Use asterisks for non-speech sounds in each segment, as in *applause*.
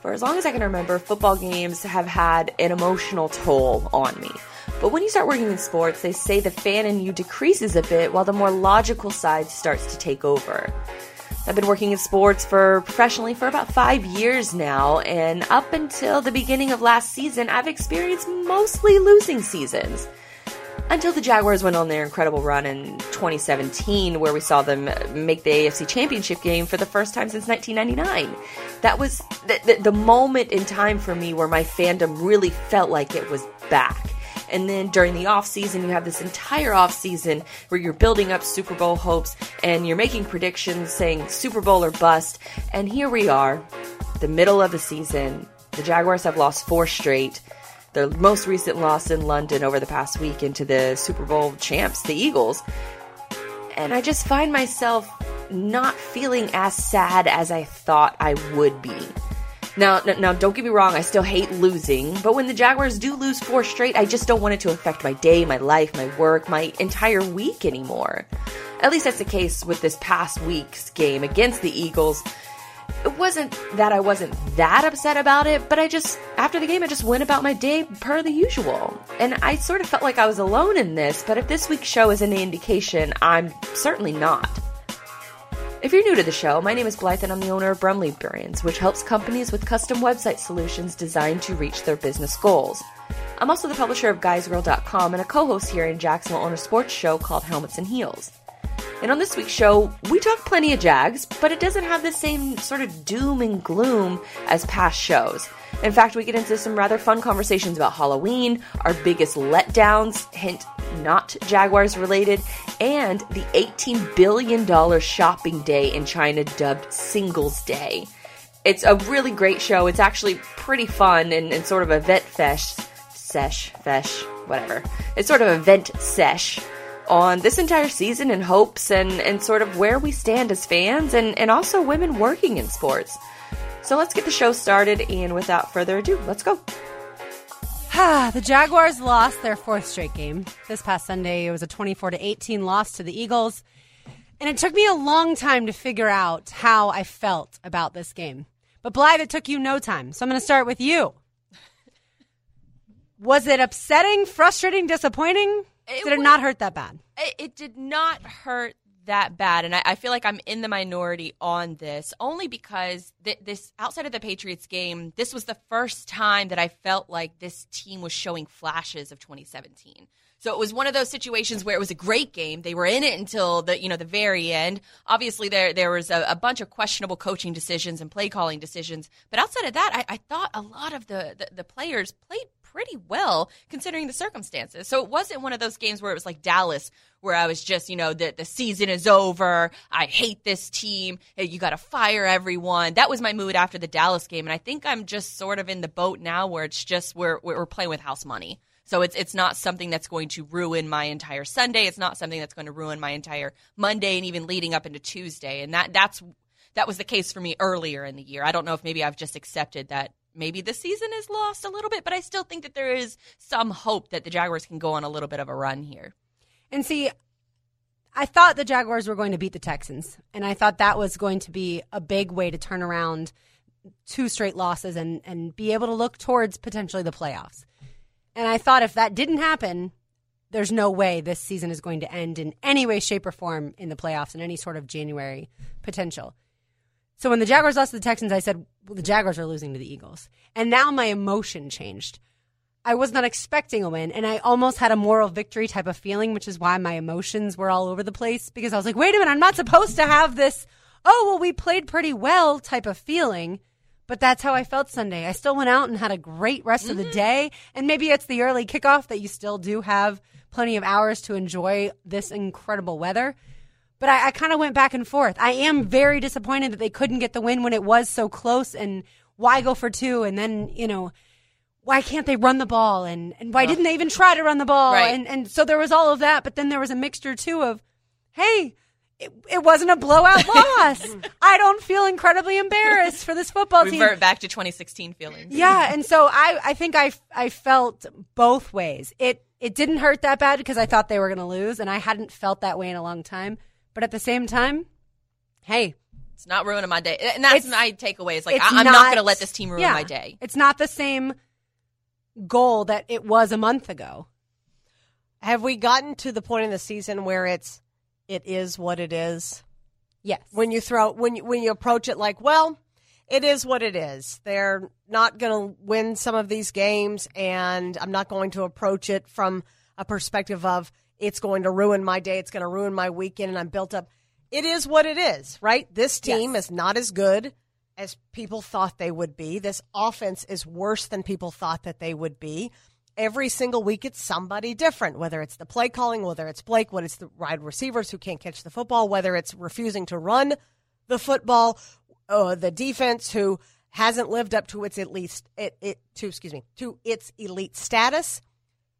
For as long as I can remember, football games have had an emotional toll on me. But when you start working in sports, they say the fan in you decreases a bit while the more logical side starts to take over. I've been working in sports for professionally for about five years now, and up until the beginning of last season, I've experienced mostly losing seasons. Until the Jaguars went on their incredible run in 2017, where we saw them make the AFC Championship game for the first time since 1999. That was the, the, the moment in time for me where my fandom really felt like it was back. And then during the off season, you have this entire off season where you're building up Super Bowl hopes and you're making predictions saying Super Bowl or bust. And here we are, the middle of the season. The Jaguars have lost four straight their most recent loss in London over the past week into the Super Bowl champs, the Eagles. And I just find myself not feeling as sad as I thought I would be. Now, now, don't get me wrong, I still hate losing, but when the Jaguars do lose four straight, I just don't want it to affect my day, my life, my work, my entire week anymore. At least that's the case with this past week's game against the Eagles it wasn't that I wasn't that upset about it, but I just, after the game, I just went about my day per the usual. And I sort of felt like I was alone in this, but if this week's show is any indication, I'm certainly not. If you're new to the show, my name is Blythe and I'm the owner of Brumley Brands, which helps companies with custom website solutions designed to reach their business goals. I'm also the publisher of GuysGirl.com and a co-host here in Jacksonville on a sports show called Helmets and Heels. And on this week's show, we talk plenty of Jags, but it doesn't have the same sort of doom and gloom as past shows. In fact, we get into some rather fun conversations about Halloween, our biggest letdowns, hint not Jaguars related, and the $18 billion shopping day in China dubbed Singles Day. It's a really great show. It's actually pretty fun and, and sort of a vet fesh, sesh, fesh, whatever. It's sort of a vent sesh on this entire season and hopes and, and sort of where we stand as fans and, and also women working in sports. So let's get the show started, and without further ado, let's go. the Jaguars lost their fourth straight game. This past Sunday, it was a 24 to 18 loss to the Eagles. And it took me a long time to figure out how I felt about this game. But Blythe, it took you no time. So I'm going to start with you. Was it upsetting, frustrating, disappointing? It did it was, not hurt that bad? It, it, did not hurt that bad. And I, I, feel like I'm in the minority on this only because th- this, outside of the Patriots game, this was the first time that I felt like this team was showing flashes of 2017. So it was one of those situations where it was a great game. They were in it until the you know the very end. Obviously, there there was a, a bunch of questionable coaching decisions and play calling decisions. But outside of that, I, I thought a lot of the, the, the players played pretty well considering the circumstances. So it wasn't one of those games where it was like Dallas, where I was just, you know, the, the season is over. I hate this team. You got to fire everyone. That was my mood after the Dallas game. And I think I'm just sort of in the boat now where it's just we're, we're playing with house money. So it's it's not something that's going to ruin my entire Sunday. It's not something that's going to ruin my entire Monday and even leading up into Tuesday. And that that's that was the case for me earlier in the year. I don't know if maybe I've just accepted that maybe the season is lost a little bit, but I still think that there is some hope that the Jaguars can go on a little bit of a run here. And see, I thought the Jaguars were going to beat the Texans, and I thought that was going to be a big way to turn around two straight losses and, and be able to look towards potentially the playoffs. And I thought if that didn't happen, there's no way this season is going to end in any way, shape, or form in the playoffs in any sort of January potential. So when the Jaguars lost to the Texans, I said, well, the Jaguars are losing to the Eagles. And now my emotion changed. I was not expecting a win, and I almost had a moral victory type of feeling, which is why my emotions were all over the place because I was like, wait a minute, I'm not supposed to have this, oh, well, we played pretty well type of feeling. But that's how I felt Sunday. I still went out and had a great rest mm-hmm. of the mm-hmm. day. And maybe it's the early kickoff that you still do have plenty of hours to enjoy this incredible weather. But I, I kind of went back and forth. I am very disappointed that they couldn't get the win when it was so close. And why go for two? And then, you know, why can't they run the ball? And, and why didn't they even try to run the ball? Right. And, and so there was all of that. But then there was a mixture too of, hey, it, it wasn't a blowout *laughs* loss. I don't feel incredibly embarrassed for this football Revert team. Revert back to 2016 feelings. Yeah, and so I, I think I, I felt both ways. It it didn't hurt that bad because I thought they were going to lose, and I hadn't felt that way in a long time. But at the same time, hey, It's not ruining my day, and that's It's- my takeaway. Is like It's I, am not, going to let this team ruin yeah, my day. It's not the same goal that it was a month ago. Have we gotten to the point in the season where it's it is what it is? Yes. When you throw when you, when you approach it like, well, it is what it is. They're not going to win some of these games, and I'm not going to approach it from a perspective of it's going to ruin my day, it's going to ruin my weekend, and I'm built up. It is what it is, right? This team Yes. is not as good as people thought they would be. This offense is worse than people thought that they would be. Every single week, it's somebody different, whether it's the play calling, whether it's Blake, whether it's the wide receivers who can't catch the football, whether it's refusing to run the football, uh, the defense who hasn't lived up to its at least it, it to excuse me to its elite status.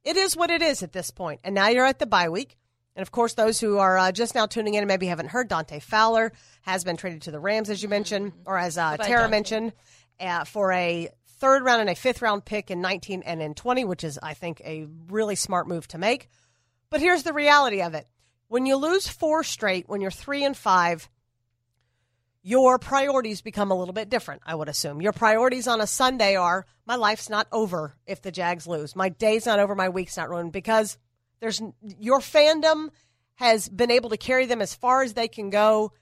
It is what it is at this point, and now you're at the bye week. And of course, those who are uh, just now tuning in and maybe haven't heard, Dante Fowler has been traded to the Rams, as you mentioned, or as uh, Tara Dante. mentioned, uh, for a third round and a fifth round pick in 19 and in 20, which is, I think, a really smart move to make. But here's the reality of it: when you lose four straight, when you're three and five, your priorities become a little bit different, I would assume. Your priorities on a Sunday are my life's not over if the Jags lose. My day's not over, my week's not ruined because there's your fandom has been able to carry them as far as they can go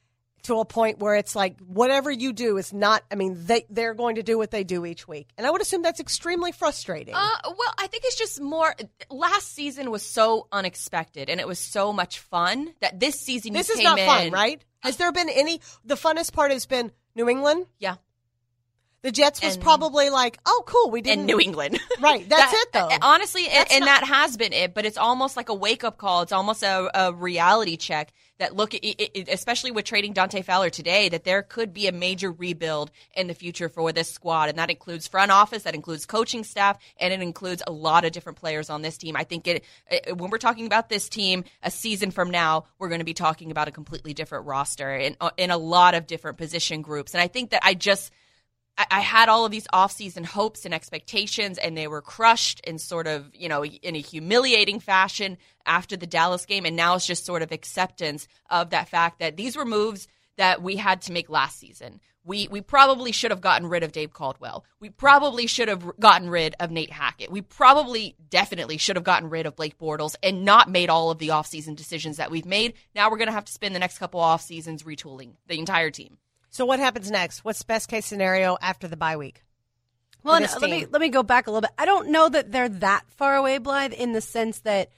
to a point where it's like whatever you do is not I mean they they're going to do what they do each week. And I would assume that's extremely frustrating. Uh, well, I think it's just more. Last season was so unexpected, and it was so much fun that this season this is came not in, fun, right? Has there been any the funnest part has been New England? Yeah, The Jets was And- probably like, "Oh, cool, we didn't and New England. *laughs* Right, that's That- it though. Uh, honestly, and, That's and not- that has been it. But it's almost like a wake up call. It's almost a, a reality check that look, it, it, especially with trading Dante Fowler today, that there could be a major rebuild in the future for this squad, and that includes front office, that includes coaching staff, and it includes a lot of different players on this team. I think it, it when we're talking about this team a season from now, we're going to be talking about a completely different roster in uh, in a lot of different position groups, and I think that I just. I, had all of these off-season hopes and expectations, and they were crushed in sort of, you know, in a humiliating fashion after the Dallas game. And now it's just sort of acceptance of that fact that these were moves that we had to make last season. We we probably should have gotten rid of Dave Caldwell. We probably should have gotten rid of Nate Hackett. We probably definitely should have gotten rid of Blake Bortles and not made all of the off-season decisions that we've made. Now we're going to have to spend the next couple off seasons retooling the entire team. So what happens next? What's best case scenario after the bye week? Well, for no, let me let me go back a little bit. I don't know that they're that far away, Blythe, in the sense that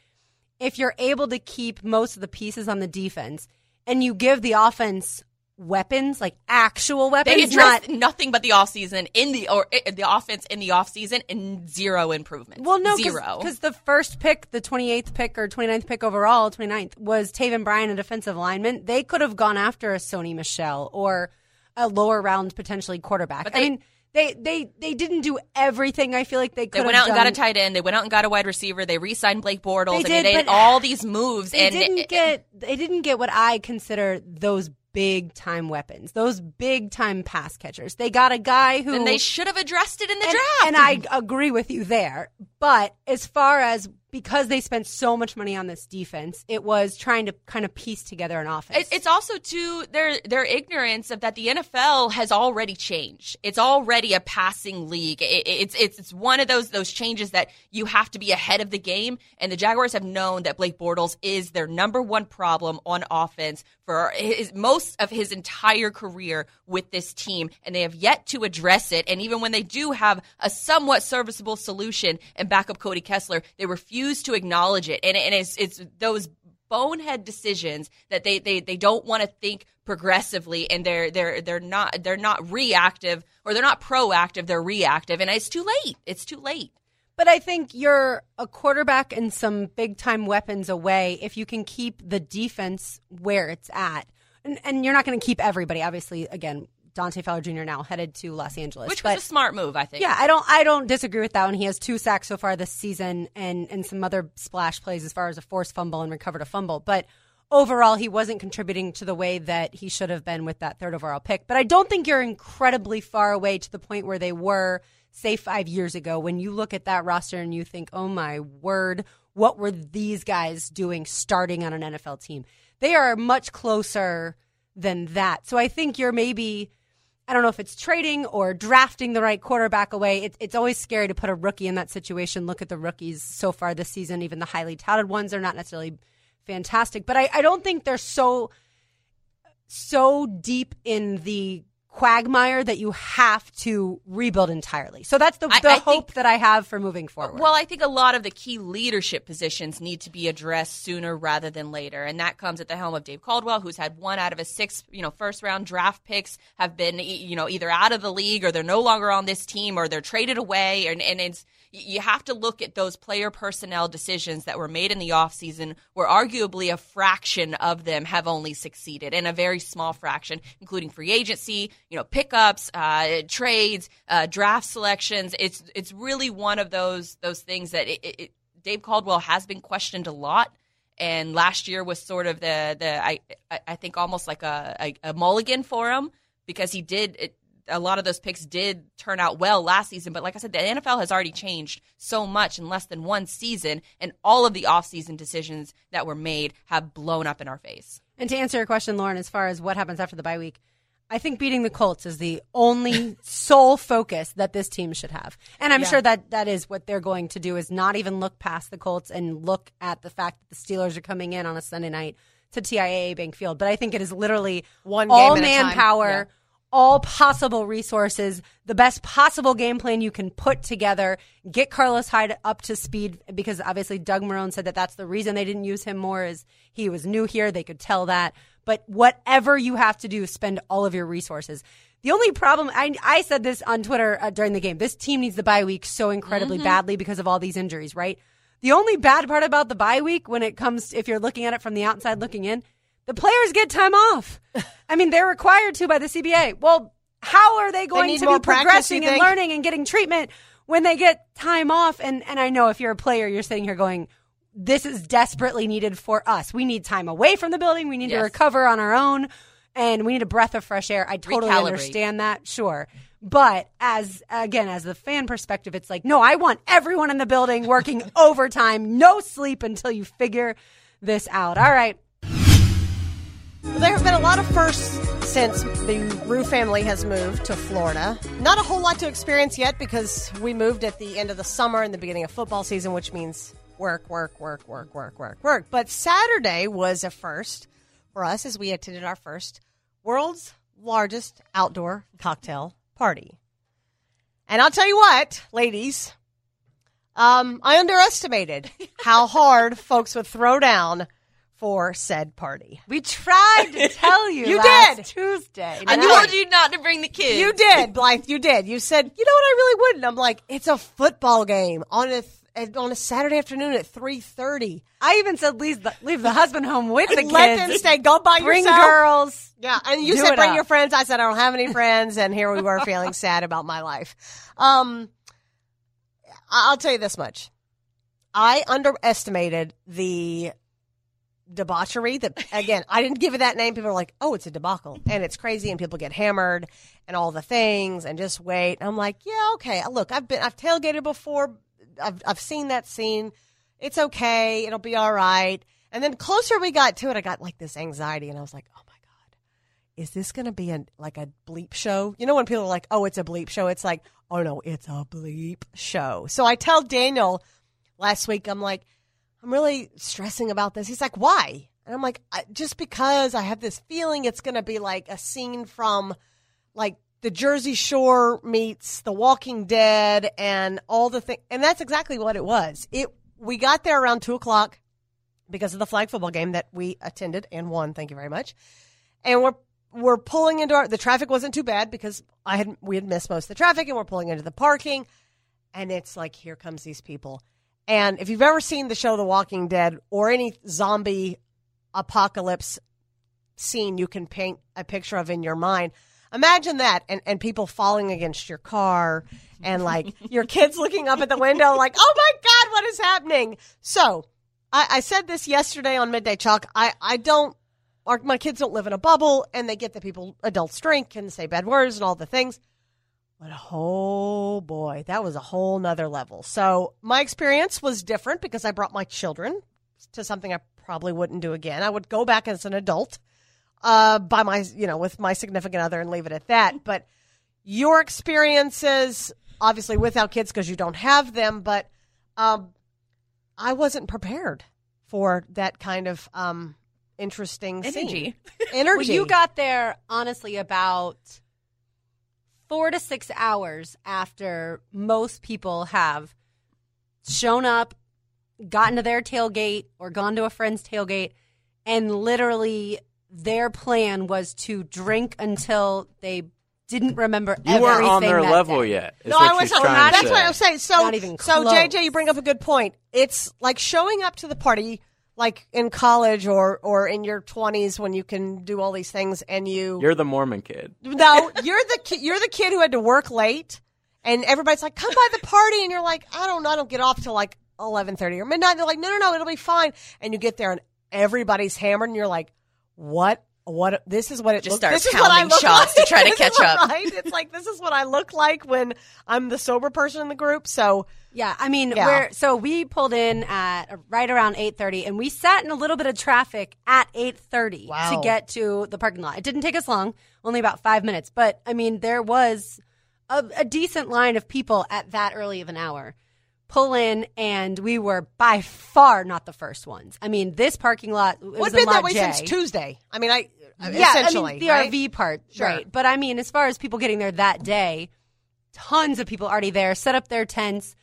if you're able to keep most of the pieces on the defense and you give the offense weapons, like actual weapons, They addressed not nothing but the offseason in the or eh, the offense in the offseason and zero improvement. well, no, zero. because the first pick, the 28th pick or 29th pick overall, 29th was Taven Bryan, a defensive lineman. They could have gone after a Sony Michel or a lower round potentially quarterback. But I mean, they they they didn't do everything. I feel like they could they went out and got a tight end. They went out and got a wide receiver. They re-signed Blake Bortles. They I mean, did, they did all these moves. they and didn't get they didn't get what I consider those big time weapons, those big time pass catchers. They got a guy who and they should have addressed it in the and, draft. and I agree with you there. But as far as because they spent so much money on this defense, it was trying to kind of piece together an offense. It's also to their their ignorance of that the NFL has already changed. It's already a passing league. It- it's it's it's one of those those changes that you have to be ahead of the game. And the Jaguars have known that Blake Bortles is their number one problem on offense for his, most of his entire career with this team, and they have yet to address it. And even when they do have a somewhat serviceable solution and backup Cody Kessler, they refuse to acknowledge it. And, and it's it's those bonehead decisions that they they, they don't want to think progressively and they're they're they're not they're not reactive or they're not proactive they're reactive and it's too late it's too late But I think you're a quarterback and some big time weapons away if you can keep the defense where it's at. And, and you're not going to keep everybody. Obviously, again, Dante Fowler Jr. now headed to Los Angeles. which but was a smart move i think yeah, I don't I don't disagree with that one. He has two sacks so far this season and and some other splash plays as far as a forced fumble and recovered a fumble. But overall, he wasn't contributing to the way that he should have been with that third overall pick. But I don't think you're incredibly far away to the point where they were, say, five years ago. When you look at that roster and you think, oh my word, what were these guys doing starting on an NFL team? They are much closer than that. So I think you're maybe I don't know if it's trading or drafting the right quarterback away. It, it's always scary to put a rookie in that situation. Look at the rookies so far this season, even the highly touted ones are not necessarily fantastic, but I, I don't think they're so so deep in the quagmire that you have to rebuild entirely. So that's the, the I hope think- that I have for moving forward. Well, I think a lot of the key leadership positions need to be addressed sooner rather than later, and that comes at the helm of Dave Caldwell, who's had one out of his six, you know, first round draft picks have been, you know, either out of the league or they're no longer on this team or they're traded away, and, and it's you have to look at those player personnel decisions that were made in the offseason where arguably a fraction of them have only succeeded and a very small fraction including free agency you know pickups uh, trades uh, draft selections. It's it's really one of those those things that it, it, dave caldwell has been questioned a lot. And last year was sort of the the I I- I think almost like a, a, a mulligan for him because he did it, a lot of those picks did turn out well last season. But like I said, the NFL has already changed so much in less than one season, and all of the offseason decisions that were made have blown up in our face. And to answer your question, Lauren, as far as what happens after the bye week, I think beating the Colts is the only *laughs* sole focus that this team should have. And I'm Yeah. sure that that is what they're going to do is not even look past the Colts and look at the fact that the Steelers are coming in on a Sunday night to TIAA Bank Field. But I think it is literally One all game at a time. manpower, Yeah. All possible resources, the best possible game plan you can put together, get Carlos Hyde up to speed because obviously Doug Marrone said that that's the reason they didn't use him more is he was new here, they could tell that. But whatever you have to do, spend all of your resources. The only problem, I, I said this on Twitter uh, during the game. This team needs the bye week so incredibly badly because of all these injuries, right? The only bad part about the bye week when it comes, if you're looking at it from the outside looking in, the players get time off. I mean, they're required to by the CBA. Well, how are they going need to be progressing you and learning and getting treatment when they get time off? And and I know if you're a player, you're sitting here going, "This is desperately needed for us. We need time away from the building. We need to recover on our own, and we need a breath of fresh air." I totally Recalibrate. understand that, sure. But as again, as the fan perspective, it's like, no, I want everyone in the building working *laughs* overtime, no sleep until you figure this out. All right. There have been a lot of firsts since the Rue family has moved to Florida. Not a whole lot to experience yet because we moved at the end of the summer and the beginning of football season, which means work, work, work, work, work, work, work. But Saturday was a first for us as we attended our first world's largest outdoor cocktail party. And I'll tell you what, ladies, um, I underestimated how hard folks would throw down for said party. We tried to tell you. *laughs* You last did. Tuesday. I Now- told you not to bring the kids. You did, Blythe. You did. You said, you know what? I really wouldn't. I'm like, it's a football game on a th- on a Saturday afternoon at three thirty. I even said leave the, leave the husband home with the kids. Let them stay. Go by Bring yourself. girls. Yeah, and you Do said bring up. your friends. I said I don't have any friends, and here we were *laughs* feeling sad about my life. Um, I'll tell you this much: I underestimated the debauchery. That again, I didn't give it that name. People are like, "Oh, it's a debacle," and it's crazy, and people get hammered and all the things, and just wait. I'm like, yeah, okay. Look, I've been, I've tailgated before. I've, I've seen that scene. It's okay. It'll be all right. And then closer we got to it, I got like this anxiety, and I was like, oh my god is this going to be a, like a bleep show? You know, when people are like, oh, it's a bleep show, it's like, oh no, it's a bleep show. So I tell Daniel last week, I'm like, I'm really stressing about this. He's like, why? And I'm like, just because I have this feeling it's going to be like a scene from like the Jersey Shore meets The Walking Dead and all the things. And that's exactly what it was. It, we got there around two o'clock because of the flag football game that we attended and won. Thank you very much and we're we're pulling into our the traffic wasn't too bad because I had we had missed most of the traffic and we're pulling into the parking and it's like here comes these people. And if you've ever seen the show The Walking Dead or any zombie apocalypse scene you can paint a picture of in your mind, imagine that and, and people falling against your car and like *laughs* your kids looking up at the window like, oh my God, what is happening? So I, I said this yesterday on Midday Chalk. I, I don't our, my kids don't live in a bubble and they get that people adults drink and say bad words and all the things but oh boy that was a whole nother level so my experience was different because i brought my children to something i probably wouldn't do again i would go back as an adult uh, by my, you know, with my significant other and leave it at that. But your experiences, obviously without kids because you don't have them, but um, I wasn't prepared for that kind of um, interesting scene. Energy. Energy. *laughs* Well, you got there honestly about four to six hours after most people have shown up, gotten to their tailgate or gone to a friend's tailgate, and literally their plan was to drink until they didn't remember You everything weren't on their that level day. yet. No, I wasn't. That's say. what I was saying. So, Not even so. JJ, you bring up a good point. It's like showing up to the party, like in college or or in your twenties when you can do all these things, and you You're the Mormon kid. no, you're the ki- you're the kid who had to work late, and everybody's like, "Come by the party," and you're like, "I don't know, I don't get off till like eleven thirty or midnight." They're like, "No, no, no, it'll be fine," and you get there and everybody's hammered, and you're like, "What?" What this is what it Just look, start this is what I pounding shots like. to try to *laughs* catch up. Right? It's like this is what I look like when I'm the sober person in the group. So Yeah, I mean, Yeah. we're so we pulled in at uh, right around eight thirty, and we sat in a little bit of traffic at eight thirty Wow. to get to the parking lot. It didn't take us long, only about five minutes, but I mean, there was a, a decent line of people at that early of an hour pull in, and we were by far not the first ones. I mean, this parking lot was been that way J. since Tuesday. I mean, I Yeah, essentially I mean, the right? RV part, Sure. right? But I mean, as far as people getting there that day, tons of people already there, set up their tents.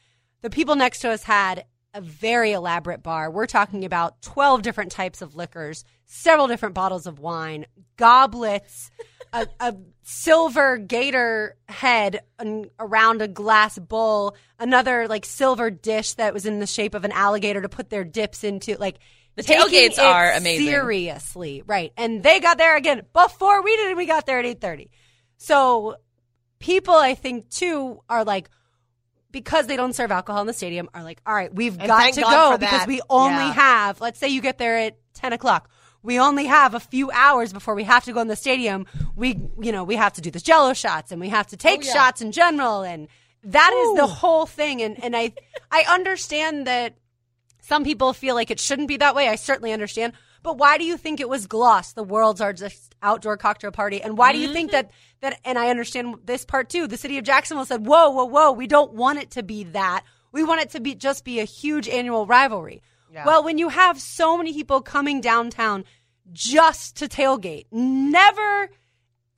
The people next to us had a very elaborate bar. We're talking about twelve different types of liquors, several different bottles of wine, goblets, a, a silver gator head an- around a glass bowl, another like silver dish that was in the shape of an alligator to put their dips into, like. The tailgates are amazing. Seriously, right? And they got there again before we did. and We got there at eight thirty. So people, I think, too, are like because they don't serve alcohol in the stadium, are like, all right, we've And got to God go because we only Yeah. have. Let's say you get there at ten o'clock. We only have a few hours before we have to go in the stadium. We, you know, we have to do the Jello shots and we have to take Oh, yeah. shots in general, and that is the whole thing. And and I I understand that some people feel like it shouldn't be that way. I certainly understand. But why do you think it was glossed? The world's largest outdoor cocktail party. And why do you think mm-hmm. that, that, and I understand this part too. The city of Jacksonville said, whoa, whoa, whoa. We don't want it to be that. We want it to be just be a huge annual rivalry. Well, when you have so many people coming downtown just to tailgate, never,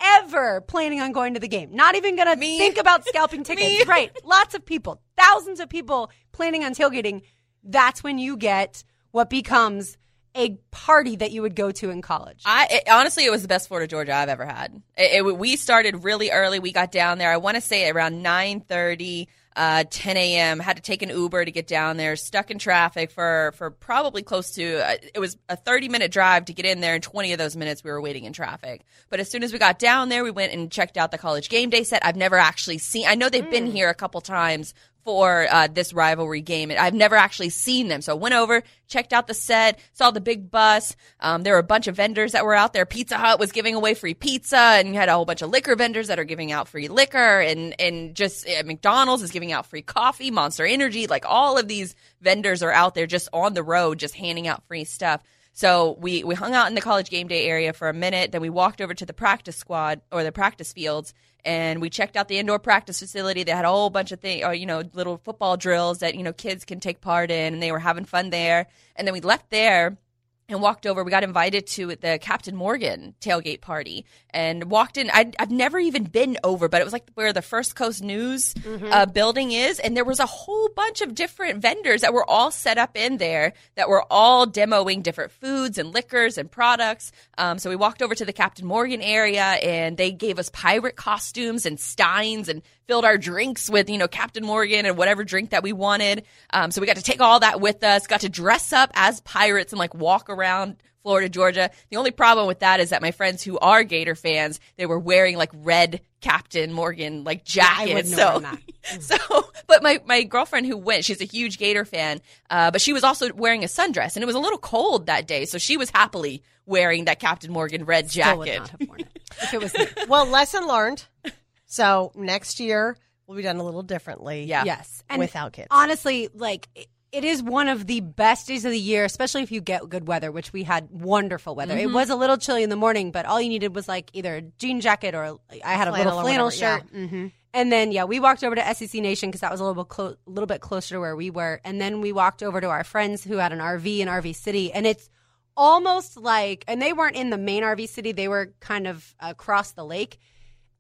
ever planning on going to the game, not even going to think about scalping *laughs* tickets. Right. Lots of people, thousands of people planning on tailgating. That's when you get what becomes a party that you would go to in college. I it, honestly, it was the best Florida Georgia I've ever had. It, it- we started really early. We got down there. I want to say around nine thirty, uh, ten a.m. Had to take an Uber to get down there. Stuck in traffic for for probably close to. Uh, it was a thirty minute drive to get in there, and twenty of those minutes we were waiting in traffic. But as soon as we got down there, we went and checked out the college game day set. I've never actually seen. I know they've been here a couple times for uh, this rivalry game. I've never actually seen them. So I went over, checked out the set, saw the big bus. Um, there were a bunch of vendors that were out there. Pizza Hut was giving away free pizza, and you had a whole bunch of liquor vendors that are giving out free liquor, and and just uh, McDonald's is giving out free coffee, Monster Energy, like all of these vendors are out there just on the road, just handing out free stuff. So we we hung out in the college game day area for a minute. Then we walked over to the practice squad or the practice fields, and we checked out the indoor practice facility. They had a whole bunch of things, or uh, you know, little football drills that you know kids can take part in, and they were having fun there. And then we left there and walked over. We got invited to the Captain Morgan tailgate party and walked in. I'd, I've never even been over, but it was like where the First Coast News uh, building is. And there was a whole bunch of different vendors that were all set up in there that were all demoing different foods and liquors and products. Um, so we walked over to the Captain Morgan area and they gave us pirate costumes and steins and filled our drinks with, you know, Captain Morgan and whatever drink that we wanted. Um, so we got to take all that with us, got to dress up as pirates and like walk around Florida, Georgia. The only problem with that is that my friends who are Gator fans, they were wearing like red Captain Morgan like jackets. have so, worn *laughs* so, but my, my girlfriend who went, she's a huge Gator fan, uh, but she was also wearing a sundress and it was a little cold that day. So she was happily wearing that Captain Morgan red Still would jacket. not have worn it if it was me. Well, lesson learned. *laughs* So next year will be done a little differently. Yeah. Yes, and Without kids. Honestly, like it is one of the best days of the year, especially if you get good weather, which we had wonderful weather. Mm-hmm. It was a little chilly in the morning, but all you needed was like either a jean jacket or I had a Flannel little or flannel whatever, shirt. hmm And then yeah, we walked over to SEC Nation because that was a little bit clo- a little bit closer to where we were. And then we walked over to our friends who had an RV in RV City, and it's almost like, and they weren't in the main RV city; they were kind of across the lake.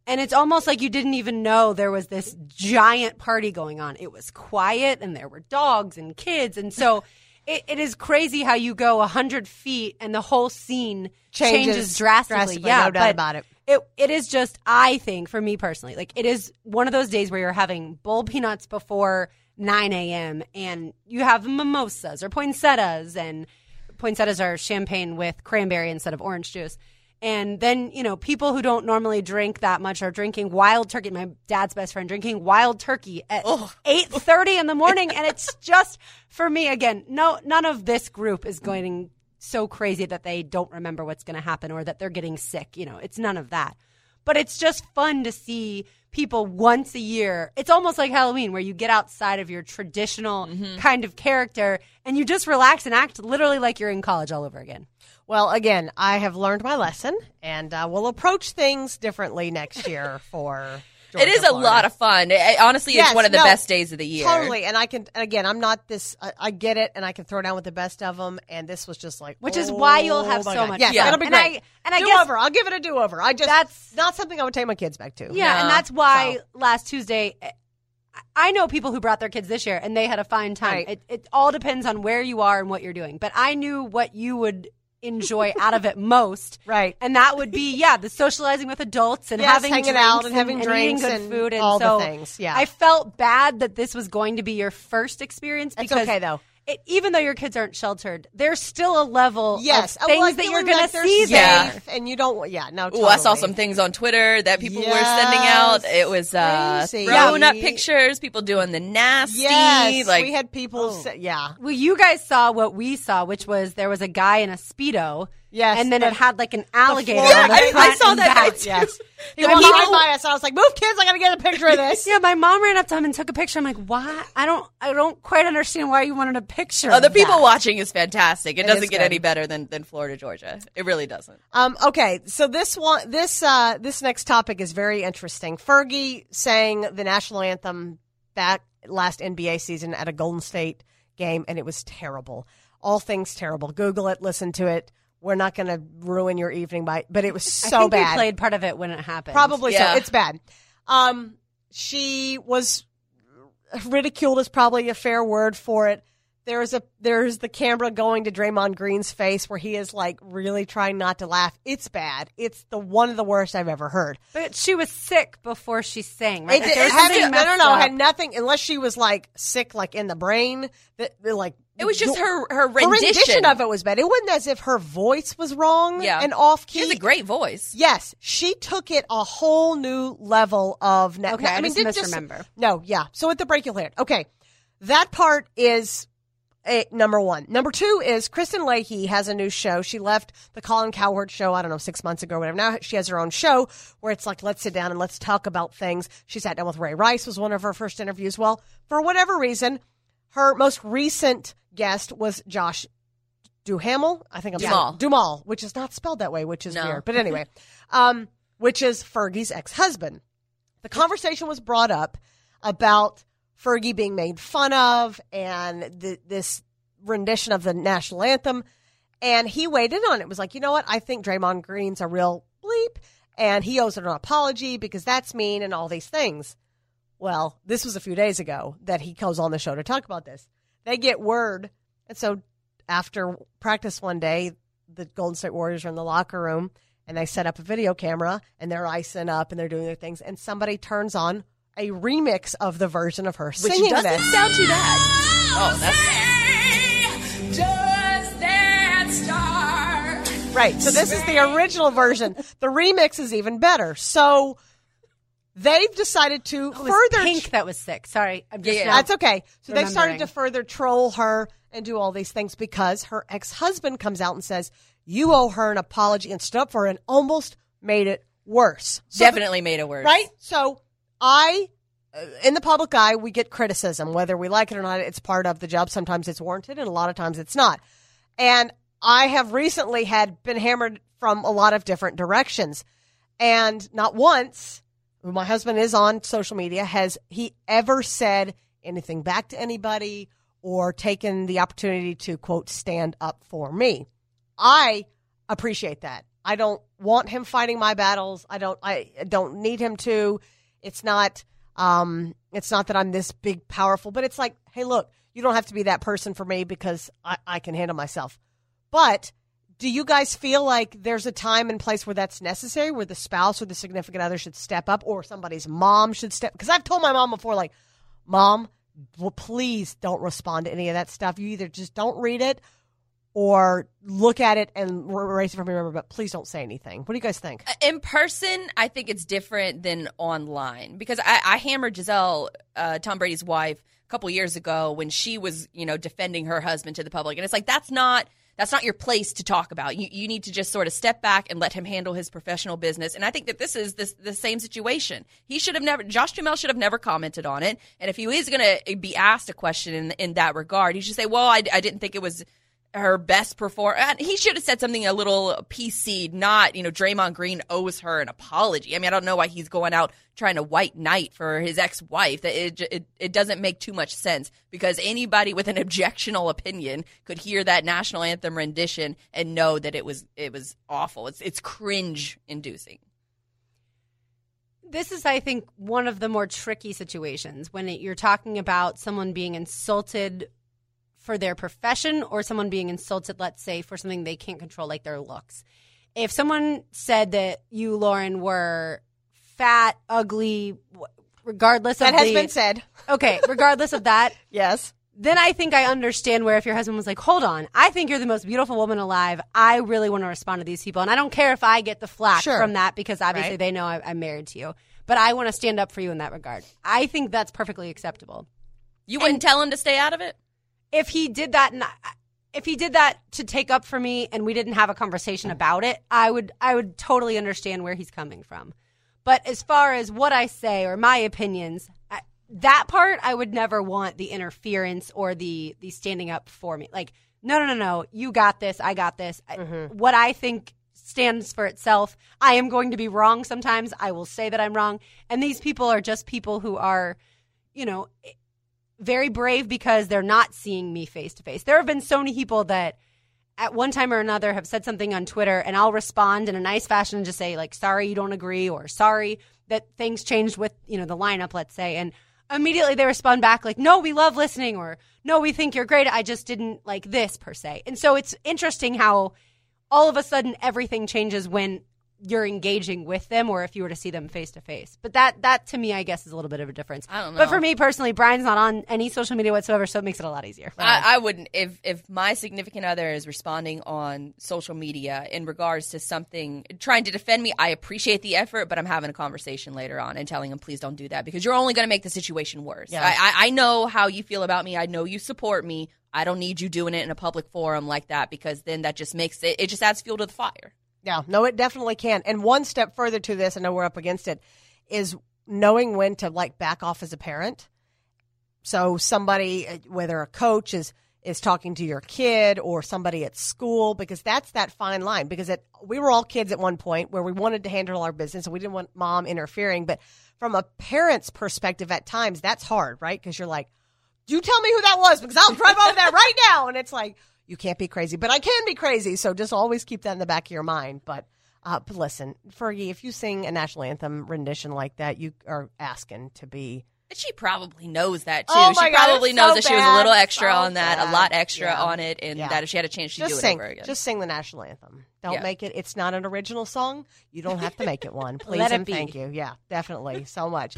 And it's almost like you didn't even know there was this giant party going on. It was quiet and there were dogs and kids. And so *laughs* it, it is crazy how you go 100 feet and the whole scene changes, Changes drastically. drastically, Yeah, no doubt about it. It, it is just, I think, for me personally, like it is one of those days where you're having bowl peanuts before 9 a.m. and you have mimosas or poinsettias and poinsettias are champagne with cranberry instead of orange juice. And then, you know, people who don't normally drink that much are drinking wild turkey. My dad's best friend drinking wild turkey at eight thirty in the *laughs* morning, and it's just for me again. No, none of this group is going so crazy that they don't remember what's going to happen or that they're getting sick. You know, it's none of that. But it's just fun to see people once a year. It's almost like Halloween where you get outside of your traditional kind of character and you just relax and act literally like you're in college all over again. Well, again, I have learned my lesson, and uh, we'll approach things differently next year *laughs* for. It is a lot of fun. It- honestly, Yes, it's one of the no, best days of the year. Totally, and I can and again. I'm not this. I, I get it, and I can throw down with the best of them. And this was just like, Which is why you'll have oh so God. much Yes, fun. it'll be And great. I- and I do guess- over. I'll give it a do over. I just That's- not something I would take my kids back to. Yeah, No. and that's why So- last Tuesday, I- I know people who brought their kids this year and they had a fine time. Right. It, it all depends on where you are and what you're doing. But I knew what you would enjoy out of it most. *laughs* Right. And that would be, yeah, the socializing with adults and Yes, having hanging drinks out and having eating drinks good and food and all the so things, yeah. I felt bad that this was going to be your first experience It's okay, though. It, even though your kids aren't sheltered, there's still a level Yes, of uh, things like that you're going to like they're see safe, there. and you don't. Yeah, no. Ooh, I saw some things on Twitter that people were sending out. It was uh, Crazy. throwing Yeah. up pictures, people doing the nasty. Yes, like we had people. Say, yeah, Well, you guys saw what we saw, which was there was a guy in a speedo. Yes, and then the- it had like an alligator. Florida- on the Yeah, I- I saw that guy, *laughs* yes. He My was right by us, I was like, "Move, kids! I got to get a picture of this." Yeah, my mom ran up to him and took a picture. I'm like, why? I don't, I don't quite understand why you wanted a picture. Oh, the people that. watching is fantastic. It, It doesn't get good. any better than, than Florida, Georgia. It really doesn't. Um, okay, so this one, this uh, this next topic is very interesting. Fergie sang the national anthem that last NBA season at a Golden State game, and it was terrible. All things terrible. Google it, listen to it. We're not going to ruin your evening by, but it was I so think bad. We played part of it when it happened. Probably Yeah. so. It's bad. Um, she was ridiculed is probably a fair word for it. There's a there's the camera going to Draymond Green's face where he is like really trying not to laugh. It's bad. It's the one of the worst I've ever heard. But she was sick before she sang. Right? It, Like, it, had- no, no, no. Had nothing unless she was like sick, like in the brain. That like It was just her her her rendition. rendition of it was bad. It wasn't as if her voice was wrong Yeah. and off key. She has a great voice. Yes, she took it a whole new level of. Na- Okay, I just didn't misremember. no, yeah. So at the break, you'll hear it. Okay, that part is a, number one. Number two is Kristine Leahy has a new show. She left the Colin Cowherd show. I don't know six months ago, or whatever. Now she has her own show where it's like let's sit down and let's talk about things. She sat down with Ray Rice was one of her first interviews. Well, for whatever reason, her most recent guest was Josh Duhamel. I think I'm Duhamel. Dumal, which is not spelled that way, which is No. weird. But anyway, *laughs* um, which is Fergie's ex-husband. The conversation was brought up about Fergie being made fun of and th- this rendition of the national anthem, and he in on it. Was like, you know what? I think Draymond Green's a real bleep, and he owes her an apology because that's mean and all these things. Well, this was a few days ago that he goes on the show to talk about this. They get word, and so after practice one day, the Golden State Warriors are in the locker room and they set up a video camera and they're icing up and they're doing their things, and somebody turns on a remix of the version of her Which singing doesn't this. sound too bad. Oh, that's just that star. Right. So this is the original version. The remix is even better. So they've decided to oh, It was further Pink that was sick. Sorry, I'm just Yeah, yeah. now- That's okay. So they started remembering. to further troll her and do all these things because her ex husband comes out and says, You owe her an apology and stood up for her and almost made it worse. So the- definitely made it worse. right? So I uh, in the public eye, we get criticism, whether we like it or not. It's part of the job. Sometimes it's warranted, and a lot of times it's not. And I have recently had been hammered from a lot of different directions, and not once, my husband is on social media, has he ever said anything back to anybody or taken the opportunity to quote stand up for me. I appreciate that. I don't want him fighting my battles. I don't I don't need him to. It's not um it's not that I'm this big powerful, but it's like, hey look, you don't have to be that person for me because I, I can handle myself. But do you guys feel like there's a time and place where that's necessary, where the spouse or the significant other should step up, or somebody's mom should step? Because I've told my mom before, like, mom, well, please don't respond to any of that stuff. You either just don't read it or look at it and erase it from your memory, but please don't say anything. What do you guys think? In person, I think it's different than online because I, I hammered Gisele, uh, Tom Brady's wife, a couple years ago when she was, you know, defending her husband to the public, and it's like that's not that's not your place to talk about. You, you need to just sort of step back and let him handle his professional business. And I think that this is this, the same situation. He should have never, Josh Duhamel should have never commented on it. And if he is going to be asked a question in, in that regard, he should say, well, I, I didn't think it was her best performance. He should have said something a little PC, not, you know, Draymond Green owes her an apology. I mean, I don't know why he's going out trying to white knight for his ex wife. It, it, it doesn't make too much sense because anybody with an objectional opinion could hear that national anthem rendition and know that it was, it was awful. It's, it's cringe inducing. This is, I think, one of the more tricky situations when it, you're talking about someone being insulted for their profession or someone being insulted, let's say, for something they can't control, like their looks. If someone said that you, Lauren, were fat, ugly, regardless of that has the, been said. *laughs* Okay, regardless of that, *laughs* yes. Then I think I understand where if your husband was like, "Hold on, I think you're the most beautiful woman alive. I really want to respond to these people, and I don't care if I get the flack Sure. from that because obviously Right. they know I, I'm married to you. But I want to stand up for you in that regard. I think that's perfectly acceptable. You wouldn't tell him to stay out of it? If he did that and if he did that to take up for me and we didn't have a conversation about it i would i would totally understand where he's coming from. But as far as what i say or my opinions I, that part i would never want the interference or the the standing up for me. Like no no no no you got this i got this. I- mm-hmm. what i think stands for itself i am going to be wrong sometimes. I will say that i'm wrong. And these people are just people who are you know very brave because they're not seeing me face to face. There have been so many people that at one time or another have said something on Twitter and I'll respond in a nice fashion and just say like sorry you don't agree or sorry that things changed with, you know, the lineup let's say and immediately they respond back like no we love listening or no we think you're great I just didn't like this per se. And so it's interesting how all of a sudden everything changes when you're engaging with them or if you were to see them face to face. But that that to me I guess is a little bit of a difference. I don't know. But for me personally, Brian's not on any social media whatsoever, so it makes it a lot easier. I, I wouldn't if if my significant other is responding on social media in regards to something trying to defend me. I appreciate the effort, but I'm having a conversation later on and telling him please don't do that because you're only going to make the situation worse. Yeah. I, I, I know how you feel about me. I know you support me. I don't need you doing it in a public forum like that because then that just makes it. It just adds fuel to the fire. Yeah, no, it definitely can. And one step further to this, I know we're up against it, is knowing when to like back off as a parent. So somebody, uh, whether a coach is is talking to your kid or somebody at school, because that's that fine line. Because it, we were all kids at one point where we wanted to handle our business and we didn't want mom interfering. But from a parent's perspective, at times that's hard, right? Because you're like, you tell me who that was because I'll drive over there right now. And it's like, you can't be crazy, but I can be crazy. So just always keep that in the back of your mind. But, uh, but listen, Fergie, if you sing a national anthem rendition like that, you are asking to be. And she probably knows that too. Oh she God, probably it's knows so that she was a little extra So on that, a lot extra Yeah. on it, and Yeah. that if she had a chance, she'd Just do it sing, over again. just sing the national anthem. Don't Yeah. make it. It's not an original song. You don't have to make it one. *laughs* Please Let and be. thank you. Yeah, definitely. So much.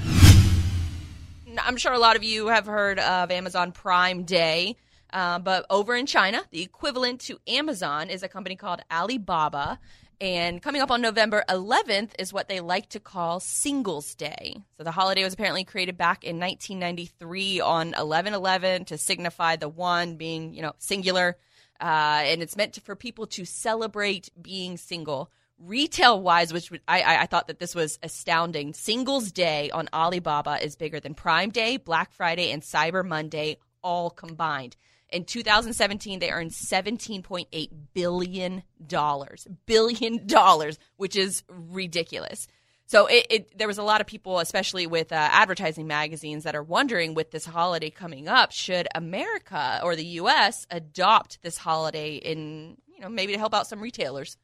I'm sure a lot of you have heard of Amazon Prime Day, uh, but over in China, the equivalent to Amazon is a company called Alibaba. And coming up on November 11th is what they like to call Singles Day. So the holiday was apparently created back in 1993 on 11/11 to signify the one being, you know, singular, uh, and it's meant to, for people to celebrate being single Retail wise, which I, I, I thought that this was astounding. Singles Day on Alibaba is bigger than Prime Day, Black Friday, and Cyber Monday all combined. In 2017, they earned 17.8 billion dollars, billion dollars, which is ridiculous. So it, it there was a lot of people, especially with uh, advertising magazines, that are wondering with this holiday coming up, should America or the U.S. adopt this holiday in you know maybe to help out some retailers.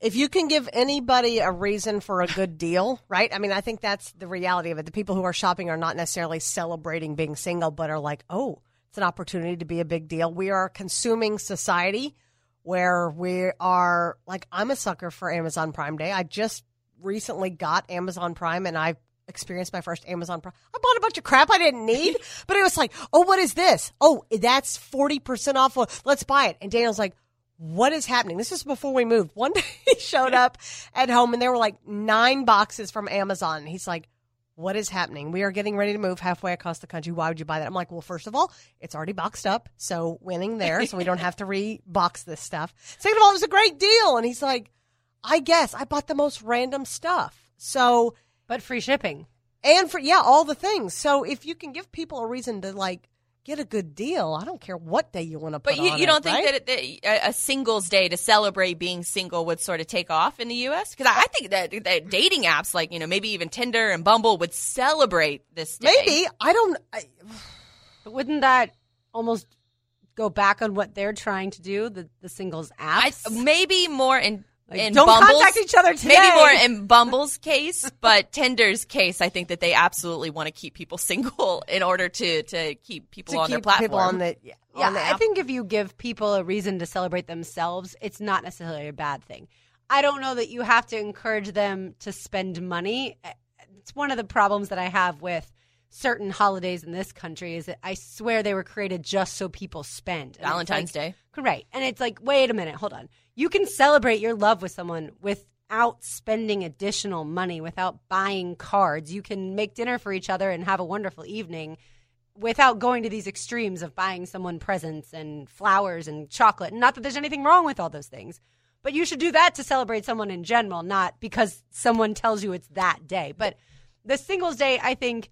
if you can give anybody a reason for a good deal, right? I mean, I think that's the reality of it. The people who are shopping are not necessarily celebrating being single, but are like, oh, it's an opportunity to be a big deal. We are a consuming society where we are like, I'm a sucker for Amazon Prime Day. I just recently got Amazon Prime and I experienced my first Amazon Prime. I bought a bunch of crap I didn't need, *laughs* but it was like, oh, what is this? Oh, that's 40% off. Let's buy it. And Daniel's like, what is happening? This is before we moved. One *laughs* day he showed *laughs* up at home and there were like nine boxes from Amazon. And he's like, what is happening? We are getting ready to move halfway across the country. Why would you buy that? I'm like, well, first of all, it's already boxed up. So winning there. So we don't have to re-box this stuff. Second of all, it was a great deal. And he's like, I guess I bought the most random stuff. So, But free shipping. and for, yeah, all the things. So if you can give people a reason to like get a good deal, I don't care what day you want to put But you, on you don't think right? that, it, that a a singles day to celebrate being single would sort of take off in the U.S. Because I, I think that, that dating apps like you know maybe even Tinder and Bumble would celebrate this day. Maybe I don't. I, But wouldn't that almost go back on what they're trying to do, the, the singles I, maybe more in Like, in don't Bumble's, contact each other today. Maybe more *laughs* in Bumble's case, but Tinder's case, I think that they absolutely want to keep people *laughs* single in order to to keep people to on keep their platform. people on the yeah, Yeah, on the I think if you give people a reason to celebrate themselves, it's not necessarily a bad thing. I don't know that you have to encourage them to spend money. Eh, it's one of the problems that I have with certain holidays in this country is that I swear they were created just so people spend. And Valentine's like- Day. Correct. And it's like, wait a minute, hold on. You can celebrate your love with someone without spending additional money, without buying cards. You can make dinner for each other and have a wonderful evening without going to these extremes of buying someone presents and flowers and chocolate. And not that there's anything wrong with all those things, but you should do that to celebrate someone in general, not because someone tells you it's that day. But the singles day, I think,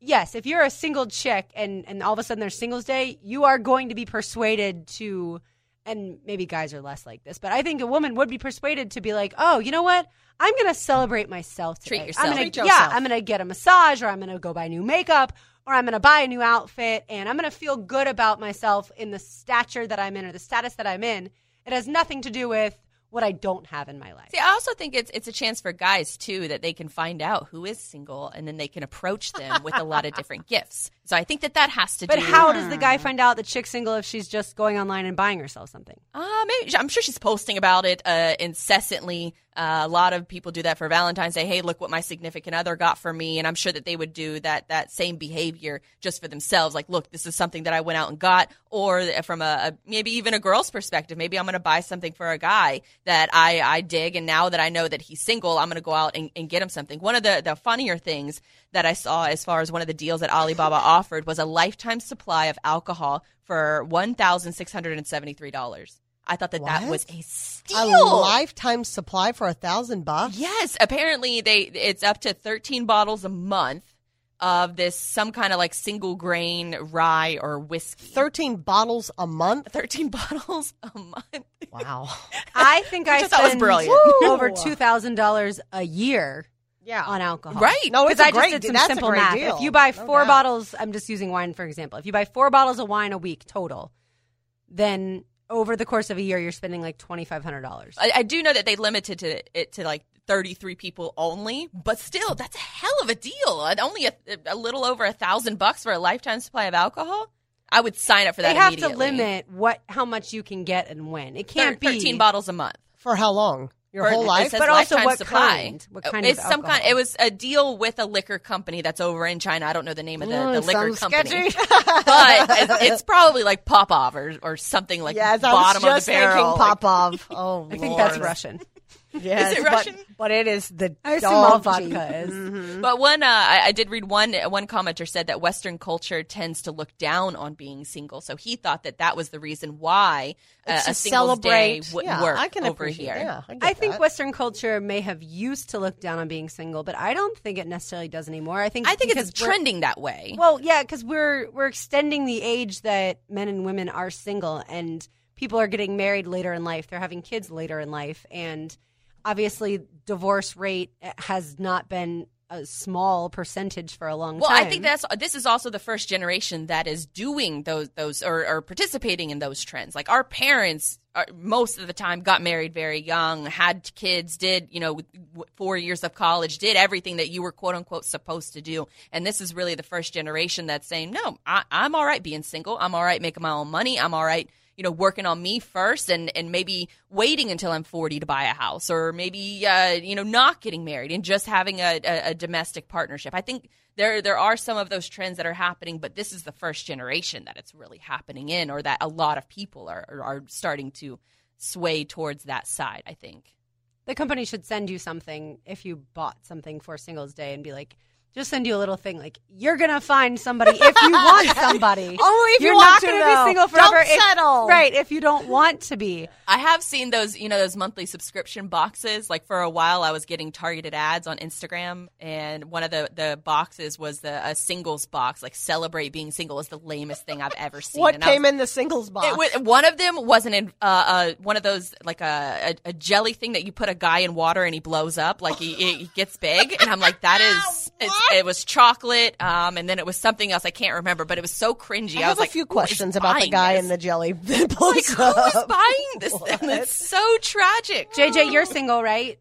yes, if you're a single chick and, and all of a sudden there's singles day, you are going to be persuaded to, and maybe guys are less like this, but I think a woman would be persuaded to be like, oh, you know what? I'm going to celebrate myself today. Treat yourself. I'm gonna, Treat yeah, yourself. I'm going to get a massage or I'm going to go buy new makeup or I'm going to buy a new outfit and I'm going to feel good about myself in the stature that I'm in or the status that I'm in. It has nothing to do with what I don't have in my life. See, I also think it's it's a chance for guys too that they can find out who is single and then they can approach them with a lot of different *laughs* gifts. So I think that that has to do. But do. how does the guy find out that chick's single if she's just going online and buying herself something? Uh, maybe I'm sure she's posting about it uh, incessantly. Uh, a lot of people do that for Valentine's Day. Hey, look what my significant other got for me, and I'm sure that they would do that that same behavior just for themselves. Like, look, this is something that I went out and got, or from a, a maybe even a girl's perspective, maybe I'm going to buy something for a guy that I I dig, and now that I know that he's single, I'm going to go out and, and get him something. One of the the funnier things that I saw as far as one of the deals that Alibaba offered was a lifetime supply of alcohol for one thousand six hundred and seventy three dollars. I thought that that was a steal. a lifetime supply for a thousand bucks. Yes, apparently they it's up to 13 bottles a month of this some kind of like single grain rye or whiskey. Thirteen bottles a month. 13 *laughs* bottles a month. Wow. I think *laughs* I Which I thought was brilliant. over two thousand dollars a year Yeah. on alcohol. Right. No, it's 'Cause a I great. just did some that's simple a great math. deal. If you buy No four doubt. bottles, I'm just using wine for example. If you buy four bottles of wine a week total, then over the course of a year, you're spending like twenty five hundred dollars. I, I do know that they limited to it to like 33 people only, but still that's a hell of a deal. Only a, a little over a thousand bucks for a lifetime supply of alcohol. I would sign up for that They have to immediately. limit what how much you can get and when. It can't Thir- be 13 bottles a month. for how long? Your whole life. But also what supply. kind? What kind it's of some kind. It was a deal with a liquor company that's over in China. I don't know the name of the, the Mm, liquor company, *laughs* but it's, it's probably like Popov or or something like yes, I was bottom just of the barrel. thinking Popov. Oh, I think that's Russian. Yes, Is it but- Russian? But, it is the I assume all dog cheap. vodka is. Mm-hmm. But one, uh, I, I did read one. One commenter said that Western culture tends to look down on being single, so he thought that that was the reason why uh, a to singles day wouldn't yeah, work I can over appreciate- here. Yeah, I, I think. Western culture may have used to look down on being single, but I don't think it necessarily does anymore. I think I think it's we're- trending that way. Well, yeah, because we're we're extending the age that men and women are single, and people are getting married later in life. They're having kids later in life, and obviously, divorce rate eh, has not been a small percentage for a long Well, time. Well, I think that's this is also the first generation that is doing those those or, or participating in those trends. Like our parents, are, most of the time, got married very young, had kids, did you know four years of college, did everything that you were quote unquote supposed to do. And this is really the first generation that's saying, no, I, I'm all right being single. I'm all right making my own money. I'm all right you know, working on me first and, and maybe waiting until I'm 40 to buy a house or maybe, uh, you know, not getting married and just having a, a, a domestic partnership. I think there, there are some of those trends that are happening, but this is the first generation that it's really happening in or that a lot of people are, are, starting to sway towards that side, I think. the company should send you something if you bought something for Singles Day and be like, just send you a little thing like you're gonna find somebody if you want *laughs* somebody. Only if you you're want not to, gonna though. be single Don't forever. if- settle. right? If you don't want to be, I have seen those, you know, those monthly subscription boxes. Like for a while, I was getting targeted ads on Instagram, and one of the the boxes was the a singles box. Like celebrate being single is the lamest thing I've ever seen. What And I was- came in the singles box? It was, one of them wasn't in uh, uh, one of those like a, a, a jelly thing that you put a guy in water and he blows up like he, he gets big and I'm like that is it's, it was chocolate um, and then it was something else I can't remember but it was so cringy. I I, have was a like few questions about the guy this? in the jelly that like *laughs* blows who is buying this? *laughs* Thing it's so tragic. JJ, you're single, right?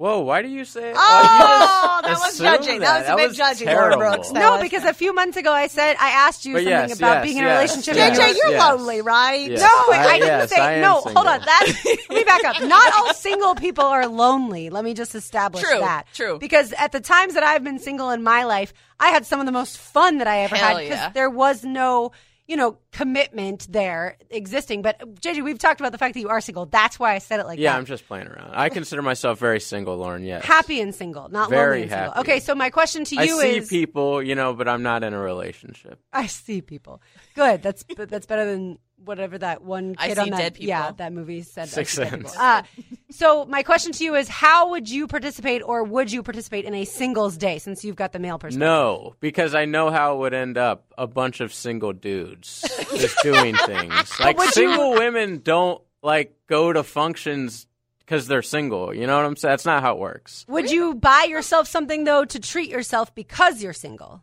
Whoa, why do you say? Oh, that? Oh, you *laughs* that was judging. judgy. That was a bit was judgy, Laura terrible. Brooks. That no, was- because a few months ago I said I asked you But something yes, about yes, being in a relationship. yes, and you were- JJ, you're yes. lonely, right? Yes. No, I, I- didn't yes, say I am no. Hold on, that *laughs* let me back up. Not all single people are lonely. Let me just establish True, that. true. Because at the times that I've been single in my life, I had some of the most fun that I ever Hell had because yeah. there was no, you know, commitment there existing. But JJ, we've talked about the fact that you are single. That's why I said it like Yeah, that. I'm just playing around. I consider myself very single, Lauren. Yes, happy and single, not Very lonely and single. happy. Okay, so my question to you is I see is: people, you know, but I'm not in a relationship. I see people. Good. That's that's better than whatever that one I kid see on that dead people. yeah that movie said. I Sixth Sense. Uh, so my question to you is: How would you participate, or would you participate in a singles day since you've got the male perspective? No, because I know how it would end up. A bunch of single dudes just doing *laughs* things. Like would you- single women don't like go to functions because they're single. You know what I'm saying? That's not how it works. Would you buy yourself something though to treat yourself because you're single?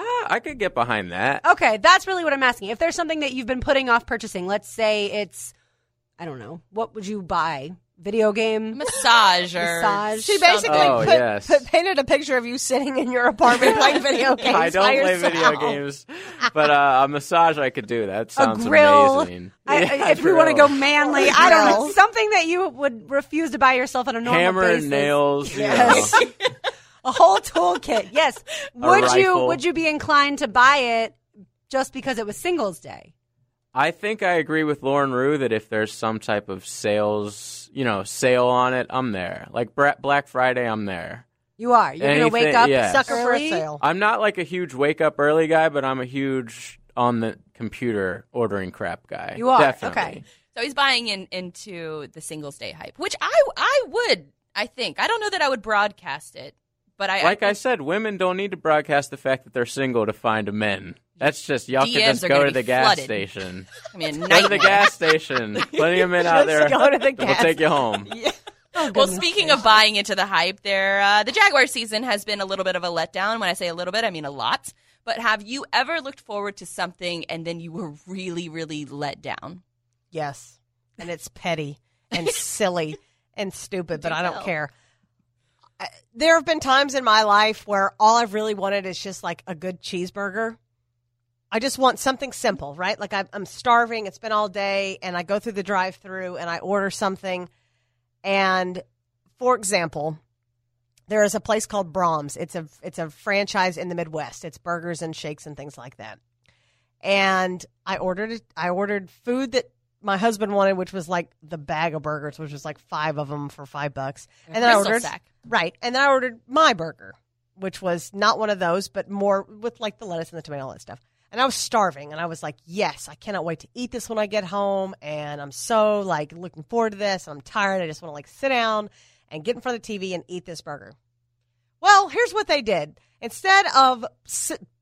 Ah, I could get behind that. Okay, that's really what I'm asking. If there's something that you've been putting off purchasing, let's say it's, I don't know, what would you buy? Video game? massage or Massage. She basically Oh, put, yes. put- painted a picture of you sitting in your apartment *laughs* playing video games. I don't by play yourself. video games, but uh, a massage I could do. That sounds grill. amazing. I, Yeah, if we want to go grill. manly, I don't know something that you would refuse to buy yourself on a normal hammer basis. and nails. you Yes. know. *laughs* a whole toolkit. *laughs* Yes. Would you would you be inclined to buy it just because it was Singles Day? I think I agree with Lauren Rue that if there's some type of sales, you know, sale on it, I'm there. Like Black Friday, I'm there. You are. You're gonna wake up yeah. Sucker for a sale. I'm not like a huge wake up early guy, but I'm a huge on the computer ordering crap guy. You are, Definitely. okay. So he's buying in into the singles day hype, which I I would I think I don't know that I would broadcast it, but I Like I, think said, women don't need to broadcast the fact that they're single to find men. That's just y'all DMs can just go gonna the gas flooded. station. I mean Go to the gas station. *laughs* Plenty of men out there. go to the that will take you home. *laughs* Well, speaking of buying into the hype, there uh, the Jaguar season has been a little bit of a letdown. When I say a little bit, I mean a lot. But have you ever looked forward to something and then you were really, really let down? Yes. And it's petty and *laughs* silly and stupid, but I don't tell. care. There have been times in my life where all I've really wanted is just like a good cheeseburger. I just want something simple, right? Like I'm, starving, it's been all day, and I go through the drive through and I order something. And for example, there is a place called Braum's. It's a it's a franchise in the Midwest. It's burgers and shakes and things like that. And I ordered I ordered food that my husband wanted, which was like the bag of burgers, which was like five of them for five bucks. And then I ordered stack. right, and then I ordered my burger, which was not one of those, but more with like the lettuce and the tomato and all that stuff. And I was starving, and I was like, "Yes, I cannot wait to eat this when I get home." And I'm so like looking forward to this. I'm tired. I just want to like sit down and get in front of the TV and eat this burger. Well, here's what they did. Instead of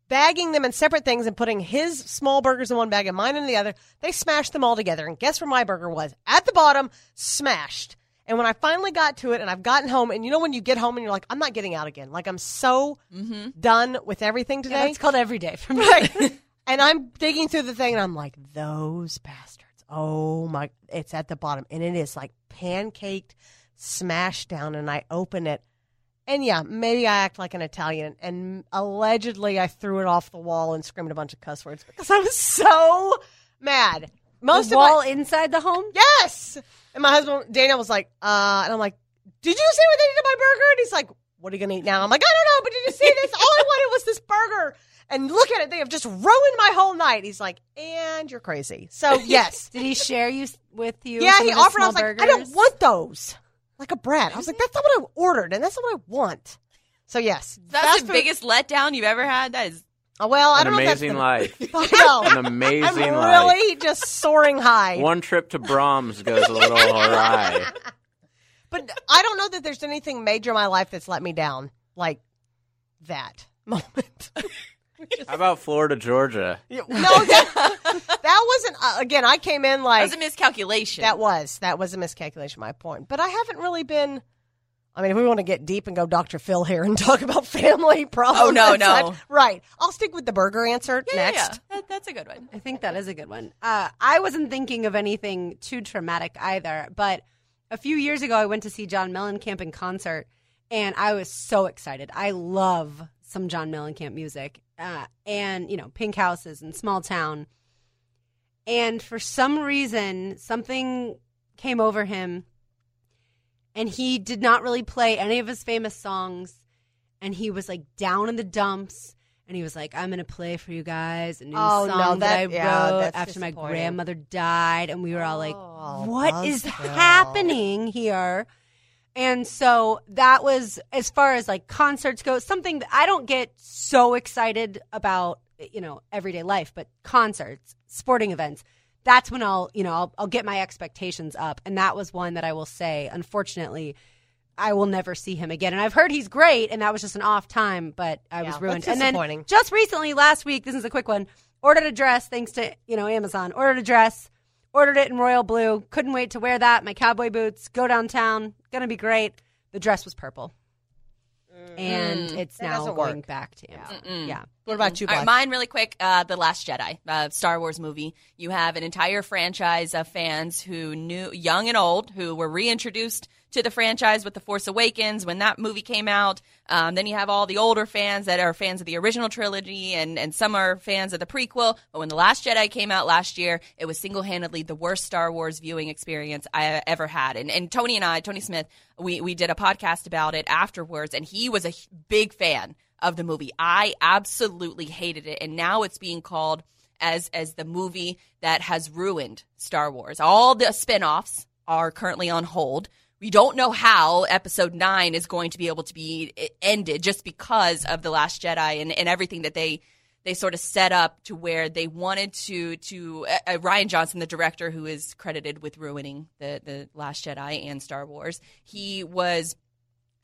bagging them in separate things and putting his small burgers in one bag and mine in the other, they smashed them all together. And guess where my burger was? At the bottom, smashed. And when I finally got to it and I've gotten home, and you know when you get home and you're like, I'm not getting out again. Like I'm so mm-hmm. done with everything today. It's called every day for me. Right. *laughs* and I'm digging through the thing and I'm like, those bastards. Oh my, it's at the bottom. And it is like pancaked, smashed down. And I open it. And yeah, maybe I act like an Italian. And allegedly I threw it off the wall and screamed a bunch of cuss words because I was so mad. Most the of my- wall inside the home. Yes. And my husband Daniel was like, uh, and I'm like, did you see what they did to my burger? And he's like, what are you gonna eat now? I'm like, I don't know, but did you see this? All I wanted was this burger. And look at it, they have just ruined my whole night. He's like, and you're crazy. So *laughs* yes. Did he share you with you? yeah, he offered. I was small like, I don't want those. Like a brat. I was like, that's not what I ordered, and that's not what I want. So yes. That's fast the food- biggest letdown you've ever had. That is Oh, well, I An don't know if that's amazing the- life. *laughs* I know. An amazing I'm life. really just soaring high. One trip to Braum's goes a little *laughs* awry. But I don't know that there's anything major in my life that's let me down like that *laughs* moment. *laughs* How about Florida, Georgia? no, that, that wasn't. Uh, again, I came in like that was a miscalculation. that was that was a miscalculation. My point, but I haven't really been. I mean, if we want to get deep and go Dr. Phil here and *laughs* talk about family *laughs* problems, Oh, no, no. such, right? I'll stick with the burger answer Yeah, yeah, next. yeah. That, that's a good one. I think that is a good one. Uh, I wasn't thinking of anything too traumatic either, but a few years ago, I went to see John Mellencamp in concert, and I was so excited. I love some John Mellencamp music, uh, and you know, Pink Houses and Small Town. And for some reason, something came over him, and he did not really play any of his famous songs, and he was like down in the dumps. And he was like, "I'm gonna play for you guys a new Oh, song no, that, that- I yeah, wrote after my grandmother died." And we were all like, Oh, "What is happening here?" And so that was as far as like concerts go, something that I don't get so excited about, you know, everyday life, but concerts, sporting events, that's when I'll, you know, I'll, I'll get my expectations up. And that was one that I will say, unfortunately, I will never see him again. And I've heard he's great, and that was just an off time, but I was ruined. And then just recently, last week, this is a quick one. Ordered a dress thanks to you know Amazon. Ordered a dress, ordered it in royal blue. Couldn't wait to wear that. My cowboy boots. Go downtown. Gonna be great. The dress was purple, and it's That now going work. back to Amazon. Yeah. What about you, All right, Blythe? mine really quick. Uh, the Last Jedi, uh, Star Wars movie. You have an entire franchise of fans who knew, young and old, who were reintroduced to the franchise with The Force Awakens when that movie came out. Um, then you have all the older fans that are fans of the original trilogy, and and some are fans of the prequel. But when the Last Jedi came out last year, it was single handedly the worst Star Wars viewing experience I ever had. And and Tony and I, Tony Smith, we we did a podcast about it afterwards, and he was a big fan of the movie. I absolutely hated it, and now it's being called as as the movie that has ruined Star Wars. All the spin-offs are currently on hold. We don't know how episode 9 is going to be able to be ended just because of the last Jedi and, and everything that they they sort of set up to where they wanted to to uh, uh, Rian Johnson, the director who is credited with ruining the the Last Jedi and Star Wars. He was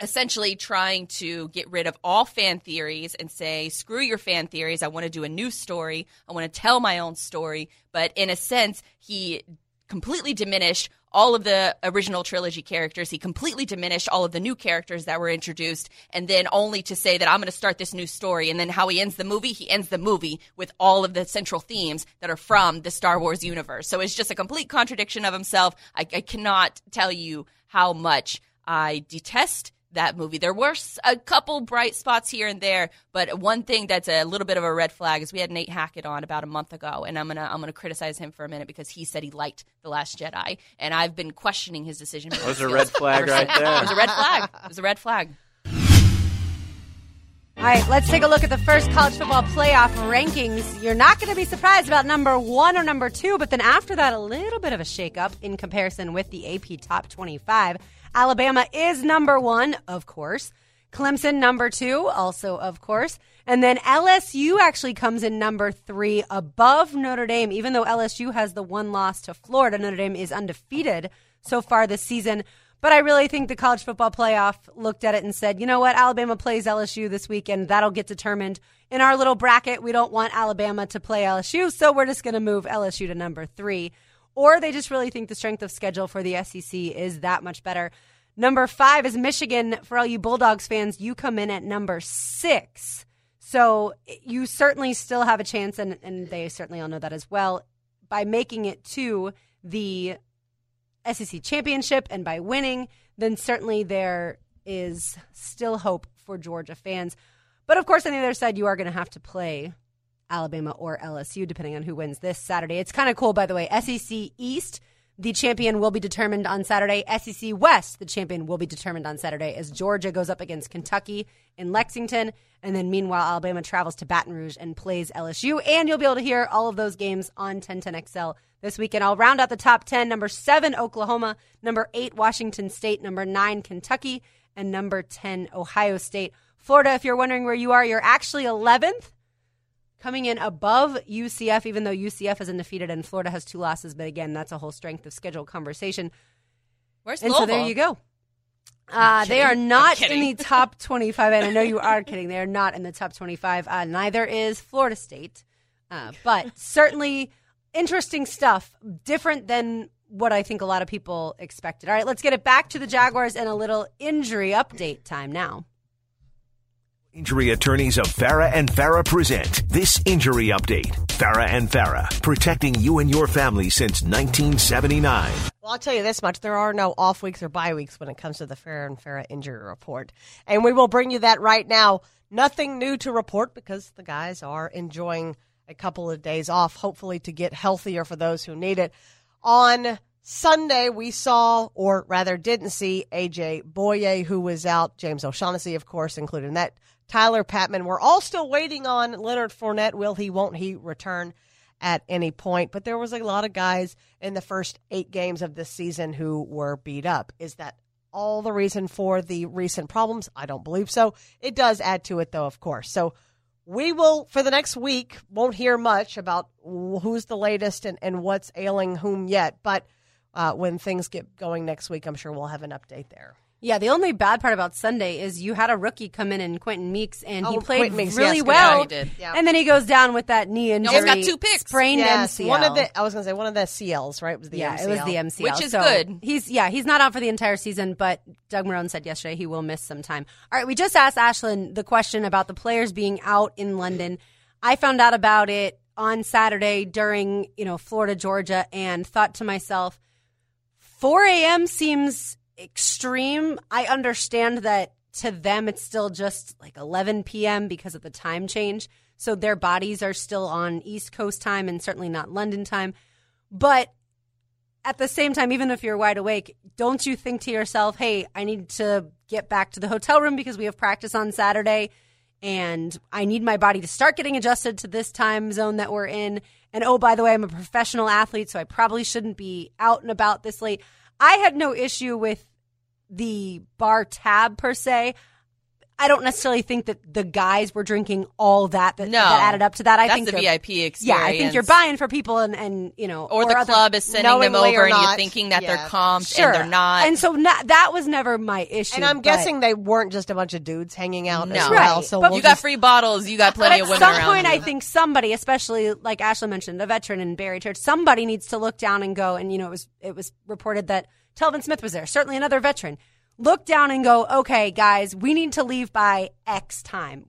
essentially trying to get rid of all fan theories and say, screw your fan theories. I want to do a new story. I want to tell my own story. But in a sense, he completely diminished all of the original trilogy characters. He completely diminished all of the new characters that were introduced, and then only to say that I'm going to start this new story. And then how he ends the movie, he ends the movie with all of the central themes that are from the Star Wars universe. So it's just a complete contradiction of himself. I, I cannot tell you how much I detest that movie. There were a couple bright spots here and there, but one thing that's a little bit of a red flag is we had Nate Hackett on about a month ago, and I'm gonna I'm gonna criticize him for a minute because he said he liked the Last Jedi, and I've been questioning his decision. That was a red flag right there. It was a red flag. It was a red flag. All right, let's take a look at the first college football playoff rankings. You're not going to be surprised about number one or number two, but then after that, a little bit of a shakeup in comparison with the AP Top 25. Alabama is number one, of course. Clemson, number two, also, of course. And then LSU actually comes in number three above Notre Dame, even though LSU has the one loss to Florida. Notre Dame is undefeated so far this season. But I really think the college football playoff looked at it and said, you know what? Alabama plays LSU this weekend. That'll get determined in our little bracket. We don't want Alabama to play LSU, so we're just going to move LSU to number three. Or they just really think the strength of schedule for the SEC is that much better. Number five is Michigan. For all you Bulldogs fans, you come in at number six. So you certainly still have a chance, and, and they certainly all know that as well, by making it to the SEC championship and by winning, then certainly there is still hope for Georgia fans. But of course, on the other side, you are going to have to play Alabama or LSU, depending on who wins this Saturday. It's kind of cool, by the way. SEC East, the champion will be determined on Saturday. SEC West, the champion will be determined on Saturday as Georgia goes up against Kentucky in Lexington. And then meanwhile, Alabama travels to Baton Rouge and plays LSU. And you'll be able to hear all of those games on 1010XL this weekend. I'll round out the top 10. Number seven, Oklahoma. Number eight, Washington State. Number nine, Kentucky. And number 10, Ohio State. Florida, if you're wondering where you are, you're actually 11th, coming in above UCF, even though UCF is undefeated and Florida has two losses. But again, that's a whole strength of schedule conversation. Where's And so there you go. Uh, they are not in the top *laughs* 25, and I know you are kidding. They are not in the top 25. Uh, neither is Florida State, uh, but *laughs* certainly interesting stuff. Different than what I think a lot of people expected. All right, let's get it back to the Jaguars and a little injury update time now. Injury attorneys of Farah and Farah present this injury update. Farah and Farah, protecting you and your family since 1979. Well, I'll tell you this much: there are no off weeks or bye weeks when it comes to the Farah and Farah injury report, and we will bring you that right now. Nothing new to report because the guys are enjoying a couple of days off, hopefully to get healthier for those who need it. On Sunday, we saw, or rather didn't see, AJ Bouye, who was out. James O'Shaughnessy, of course, included in that. Tyler Patmon. We're all still waiting on Leonard Fournette. Will he, won't he return at any point? But there was a lot of guys in the first eight games of this season who were beat up. Is that all the reason for the recent problems? I don't believe so. It does add to it, though, of course. So we will, for the next week, won't hear much about who's the latest and, and what's ailing whom yet. But uh, when things get going next week, I'm sure we'll have an update there. Yeah, the only bad part about Sunday is you had a rookie come in in Quentin Meeks, and he Oh, played Quentin Meeks, really yes, well. Yeah, he did. Yeah. And then he goes down with that knee injury. almost got two picks. Sprained Yes, MCL. one of the I was going to say one of the CLs, right? It was the yeah, MCL. it was the MCL, Which is So good. He's yeah, he's not out for the entire season, but Doug Marrone said yesterday he will miss some time. All right, we just asked Ashlyn the question about the players being out in London. I found out about it on Saturday during you know Florida Georgia, and thought to myself, 4 a.m. seems extreme. I understand that to them it's still just like 11 p.m. because of the time change. So their bodies are still on East Coast time and certainly not London time. But at the same time, even if you're wide awake, don't you think to yourself, hey, I need to get back to the hotel room because we have practice on Saturday and I need my body to start getting adjusted to this time zone that we're in. And oh, by the way, I'm a professional athlete, so I probably shouldn't be out and about this late. I had no issue with the bar tab per se. I don't necessarily think that the guys were drinking all that that, No. that added up to that. I That's think the VIP experience. Yeah, I think you're buying for people and, and you know, Or the other- club is sending them over or and you're thinking that Yeah. they're comped Sure, and they're not. And so na- that was never my issue. And I'm but- guessing they weren't just a bunch of dudes hanging out No. as well. Right, So but we'll you got free bottles. You got plenty at of women At some point, you. I think somebody, especially like Ashley mentioned, a veteran in Barry Church, somebody needs to look down and go. And you know, it was it was reported that Telvin Smith was there. Certainly another veteran. Look down and go. Okay, guys, we need to leave by X time.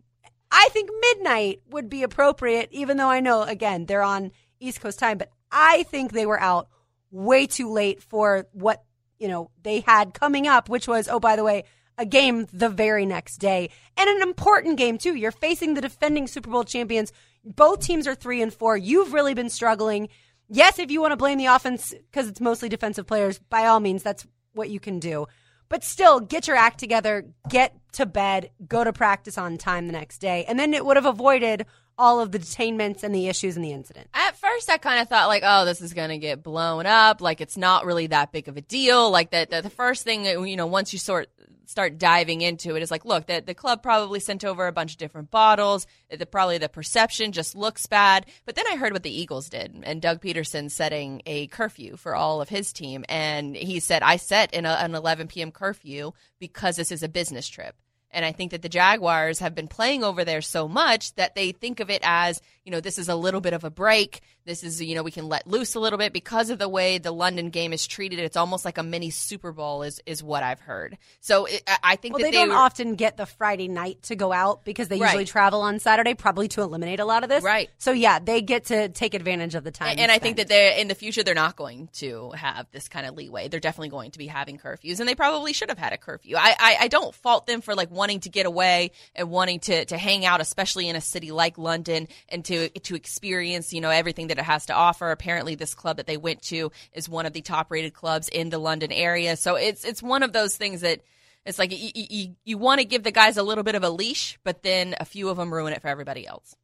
I think midnight would be appropriate, even though I know again they're on East Coast time. But I think they were out way too late for what you know they had coming up, which was oh by the way a game the very next day and an important game too. You're facing the defending Super Bowl champions. Both teams are three and four. You've really been struggling. Yes, if you want to blame the offense because it's mostly defensive players, by all means, that's what you can do. But still, get your act together, get to bed, go to practice on time the next day, and then it would have avoided all of the detainments and the issues and the incident. At first, I kind of thought like, oh, this is gonna get blown up. Like it's not really that big of a deal. Like that, the, the first thing you know, once you sort start diving into it is like, look, that the club probably sent over a bunch of different bottles. The, probably the perception just looks bad. But then I heard what the Eagles did, and Doug Pederson setting a curfew for all of his team, and he said, I set in an 11 p.m. curfew because this is a business trip. And I think that the Jaguars have been playing over there so much that they think of it as, you know, this is a little bit of a break. This is, you know, we can let loose a little bit because of the way the London game is treated. It's almost like a mini Super Bowl, is is what I've heard. So it, I think well, that they, they don't were, often get the Friday night to go out because they Right. usually travel on Saturday, probably to eliminate a lot of this. Right. So yeah, they get to take advantage of the time. and I think that they're in the future they're not going to have this kind of leeway. They're definitely going to be having curfews, and they probably should have had a curfew. I, I, I don't fault them for like wanting to get away and wanting to, to hang out, especially in a city like London, and to to experience you know everything that it has to offer. Apparently, this club that they went to is one of the top rated clubs in the London area, so it's it's one of those things that. It's like you, you, you want to give the guys a little bit of a leash, but then a few of them ruin it for everybody else.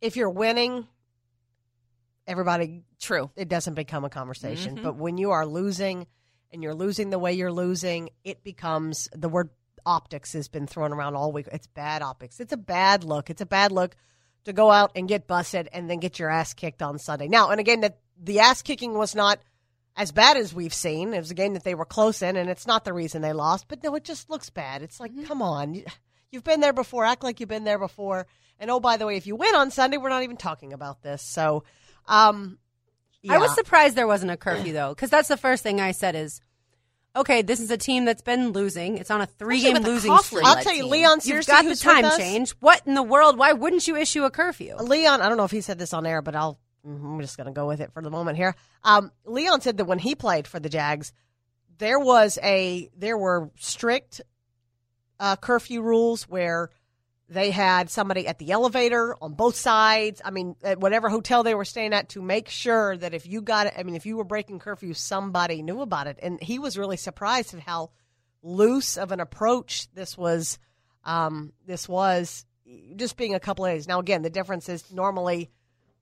If you're winning, everybody True. it doesn't become a conversation. Mhm. But when you are losing and you're losing the way you're losing, it becomes the word optics has been thrown around all week. It's bad optics. It's a bad look. It's a bad look to go out and get busted and then get your ass kicked on Sunday. Now, and again, that the ass kicking was not as bad as we've seen. It was a game that they were close in, and it's not the reason they lost. But no, it just looks bad. It's like, come on, You- you've been there before. Act like you've been there before. And oh, by the way, if you win on Sunday, we're not even talking about this. So, um, I was surprised there wasn't a curfew though, because that's the first thing I said is, okay, this is a team that's been losing. It's on a three-game losing streak. I'll tell you, team. Leon You've Searcy, got the who's with time us- change. What in the world? Why wouldn't you issue a curfew? Leon, I don't know if he said this on air, but I'll. I'm just going to go with it for the moment here. Um, Leon said that when he played for the Jags, there was a there were strict uh, curfew rules where they had somebody at the elevator on both sides. I mean, at whatever hotel they were staying at to make sure that if you got it, I mean, if you were breaking curfew, somebody knew about it. And he was really surprised at how loose of an approach this was. Um, this was just being a couple of days. Now, again, the difference is normally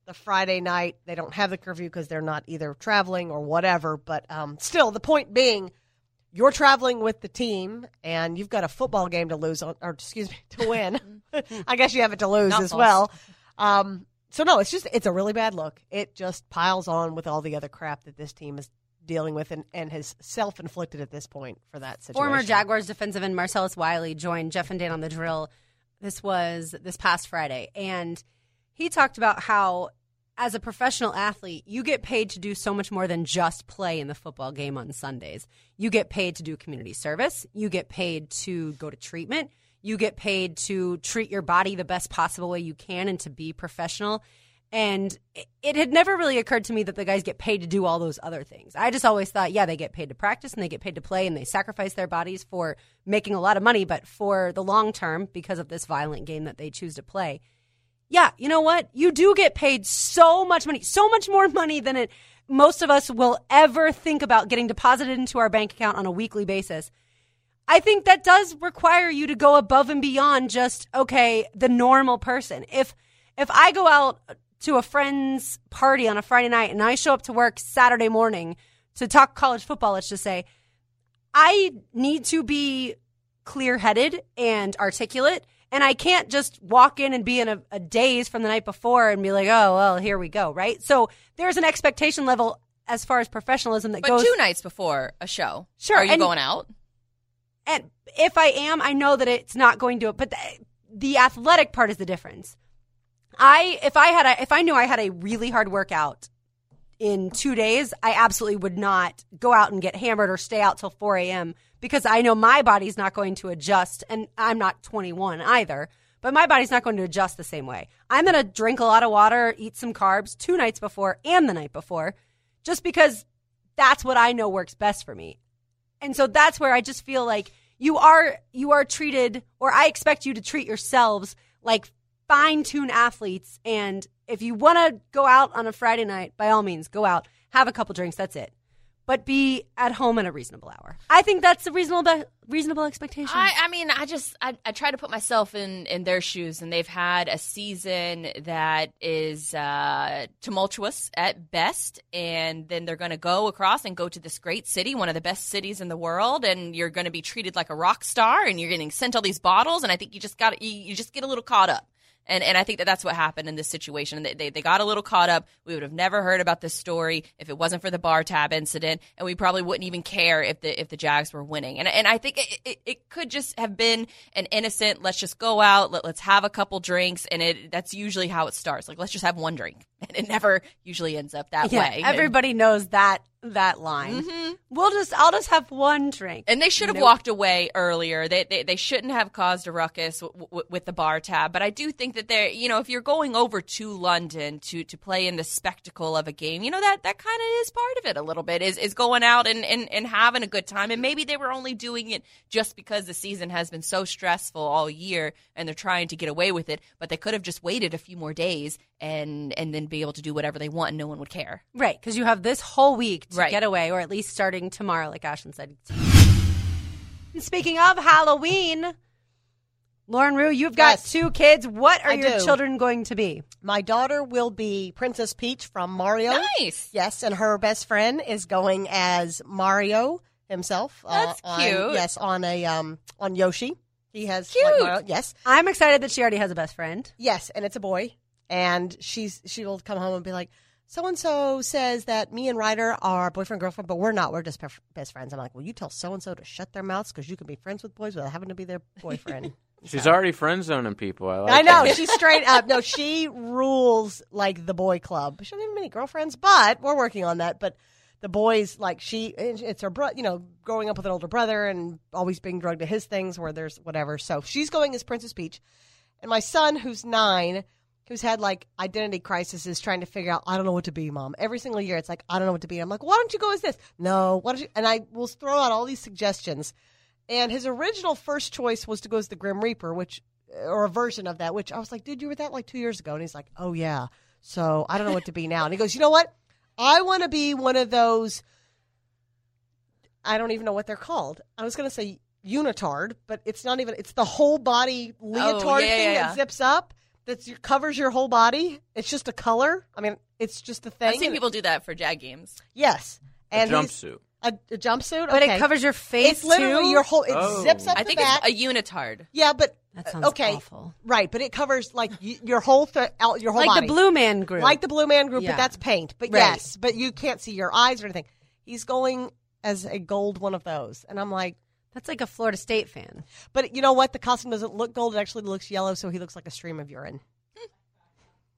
the Friday night they don't have the curfew because they're not either traveling or whatever. But um, still, the point being, you're traveling with the team and you've got a football game to lose on, or excuse me, to win. *laughs* I guess you have it to lose Not as false. well. Um, so no, it's just it's a really bad look. It just piles on with all the other crap that this team is dealing with and, and has self inflicted at this point for that situation. Former Jaguars defensive end Marcellus Wiley joined Jeff and Dan on the drill. This was this past Friday, and he talked about how, as a professional athlete, you get paid to do so much more than just play in the football game on Sundays. You get paid to do community service. You get paid to go to treatment. You get paid to treat your body the best possible way you can and to be professional. And it- had never really occurred to me that the guys get paid to do all those other things. I just always thought, yeah, they get paid to practice and they get paid to play and they sacrifice their bodies for making a lot of money, but for the long term, because of this violent game that they choose to play. Yeah, you know what? You do get paid so much money, so much more *laughs* money than it most of us will ever think about getting deposited into our bank account on a weekly basis. I think that does require you to go above and beyond just okay, the normal person. If if I go out to a friend's party on a Friday night and I show up to work Saturday morning to talk college football, let's just say, I need to be clear-headed and articulate and I can't just walk in and be in a, a daze from the night before and be like, "Oh, well, here we go," right? So there's an expectation level as far as professionalism that But goes two nights before a show, Sure, are you and- going out? and if I am, I know that it's not going to. But the, the athletic part is the difference. I if I had a, if I knew I had a really hard workout in two days, I absolutely would not go out and get hammered or stay out till four a.m. because I know my body's not going to adjust, and I'm not 21 either. But my body's not going to adjust the same way. I'm going to drink a lot of water, eat some carbs two nights before and the night before, just because that's what I know works best for me. And so that's where I just feel like you are you are treated or I expect you to treat yourselves like fine-tuned athletes and if you want to go out on a Friday night by all means go out have a couple drinks that's it. But be at home at a reasonable hour. I think that's a reasonable reasonable expectation. I, I mean, I just I, I try to put myself in in their shoes, and they've had a season that is uh, tumultuous at best, and then they're going to go across and go to this great city, one of the best cities in the world, and you're going to be treated like a rock star, and you're getting sent all these bottles, and I think you just got you, you just get a little caught up. And and I think that that's what happened in this situation. They, they, they got a little caught up. We would have never heard about this story if it wasn't for the bar tab incident, and we probably wouldn't even care if the if the Jags were winning. And and I think it, it, it could just have been an innocent. Let's just go out. Let, let's have a couple drinks, and it that's usually how it starts. Like let's just have one drink, *laughs* and it never usually ends up that yeah, way. everybody knows that that line. Mm-hmm. We'll just I'll just have one drink. And they should have Nope. walked away earlier. They, they they shouldn't have caused a ruckus w- w- with the bar tab. But I do think that they're you know if you're going over to London to to play in the spectacle of a game, you know that that kind of is part of it a little bit is is going out and, and and having a good time. And maybe they were only doing it just because the season has been so stressful all year and they're trying to get away with it. But they could have just waited a few more days and and then be able to do whatever they want and no one would care. Right, because you have this whole week to Right. get away, or at least starting tomorrow, like Ashlyn said. And speaking of Halloween, Lauren Rue, you've got Yes. two kids. What are I your do. children going to be? My daughter will be Princess Peach from Mario. Nice. Yes, and her best friend is going as Mario himself. uh, That's on- cute. yes, on a um on Yoshi. He has Cute. like Mario- yes, I'm excited that she already has a best friend. yes, and it's a boy. And she's she will come home and be like, so and so says that me and Ryder are boyfriend girlfriend, but we're not. We're just bef- best friends. I'm like, well, you tell so and so to shut their mouths because you can be friends with boys without having to be their boyfriend. *laughs* She's already friend zoning people. I like I know she's straight up. No, she rules like the boy club. She doesn't have many girlfriends, but we're working on that. But the boys, like she, it's her bro. You know, growing up with an older brother and always being drugged to his things where there's whatever. So she's going as Princess Peach, and my son, who's nine, who's had like identity crisis, is trying to figure out. I don't know what to be, mom. Every single year, it's like I don't know what to be. I'm like, why don't you go as this? No, why don't you? And I will throw out all these suggestions. And his original first choice was to go as the Grim Reaper, which or a version of that, which I was like, dude, you were that like two years ago. And he's like, oh, yeah. So I don't know what to be now. And he goes, you know what? I want to be one of those. I don't even know what they're called. I was going to say unitard, but it's not even, it's the whole body oh, leotard yeah, thing yeah, that zips up, that covers your whole body. It's just a color. I mean, it's just a thing. I've seen people do that for Jag games. Yes. And he's- jumpsuit. A, a jumpsuit? But it covers your face It's literally too? your whole, it Oh. zips up I the think back. it's a unitard. yeah, but That sounds uh, okay, awful. right? But it covers like y- your whole th- your whole like body, the Blue Man Group. like the Blue Man Group, Yeah. but that's paint. But Right. yes, but you can't see your eyes or anything. He's going as a gold one of those, and I'm like, That's like a Florida State fan. but you know what? The costume doesn't look gold; it actually looks yellow, so he looks like a stream of urine. *laughs*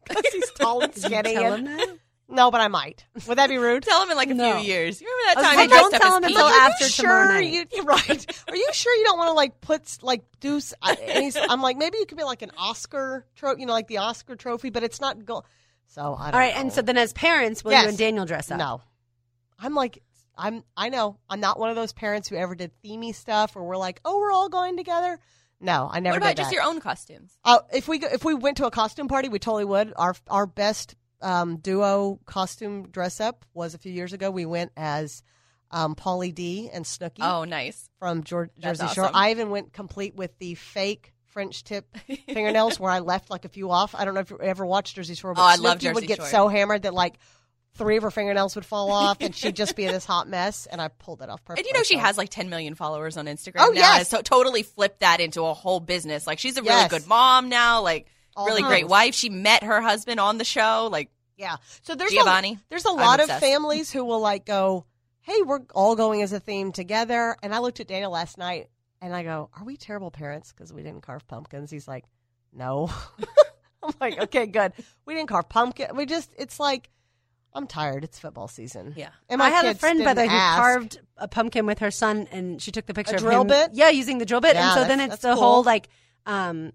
Because he's tall and skinny. Tell and- him that? no, but I might. Would that be rude? Tell him in like a No. few years. You remember that I was time like, you don't tell him until after you tomorrow sure night. you you're *laughs* right? Are you sure you don't want to like put like do? s- I- And he's, I'm like, maybe you could be like an Oscar trophy, you know, like the Oscar trophy, but it's not gold. So I don't All right, know. and so then as parents, will Yes. you and Daniel dress up? no, I'm like, I'm I know I'm not one of those parents who ever did themey stuff, or we're like, oh, we're all going together. No, I never What about just your own costumes? Uh, if we go, if we went to a costume party, we totally would. Our our best um, duo costume dress up was a few years ago. We went as um, Pauly D and Snooki Oh, nice. from That's Jersey Shore. I even went complete with the fake French tip fingernails where I left like a few off. I don't know if you ever watched Jersey Shore, but *laughs* Oh, I love Snooki would get Shore. so hammered that like three of her fingernails would fall off and she'd just be this hot *laughs* mess. And I pulled it off perfectly. And you know she has like 10 million followers on Instagram Oh, now. yes. So totally flipped that into a whole business. Like she's a really Yes. good mom now. Like All really the great wife. She met her husband on the show. Like Yeah. So there's Giovanni. A, there's a lot of families who will like go, "Hey, we're all going as a theme together." And I looked at Daniel last night and I go, "Are we terrible parents because we didn't carve pumpkins?" He's like, "No." *laughs* I'm like, "Okay, good. We didn't carve pumpkin. We just it's like I'm tired. It's football season." Yeah. And I had a friend, by the way, who ask. carved a pumpkin with her son, and she took the picture A of drill bit? Yeah, using the drill bit, and so then it's the cool. whole like um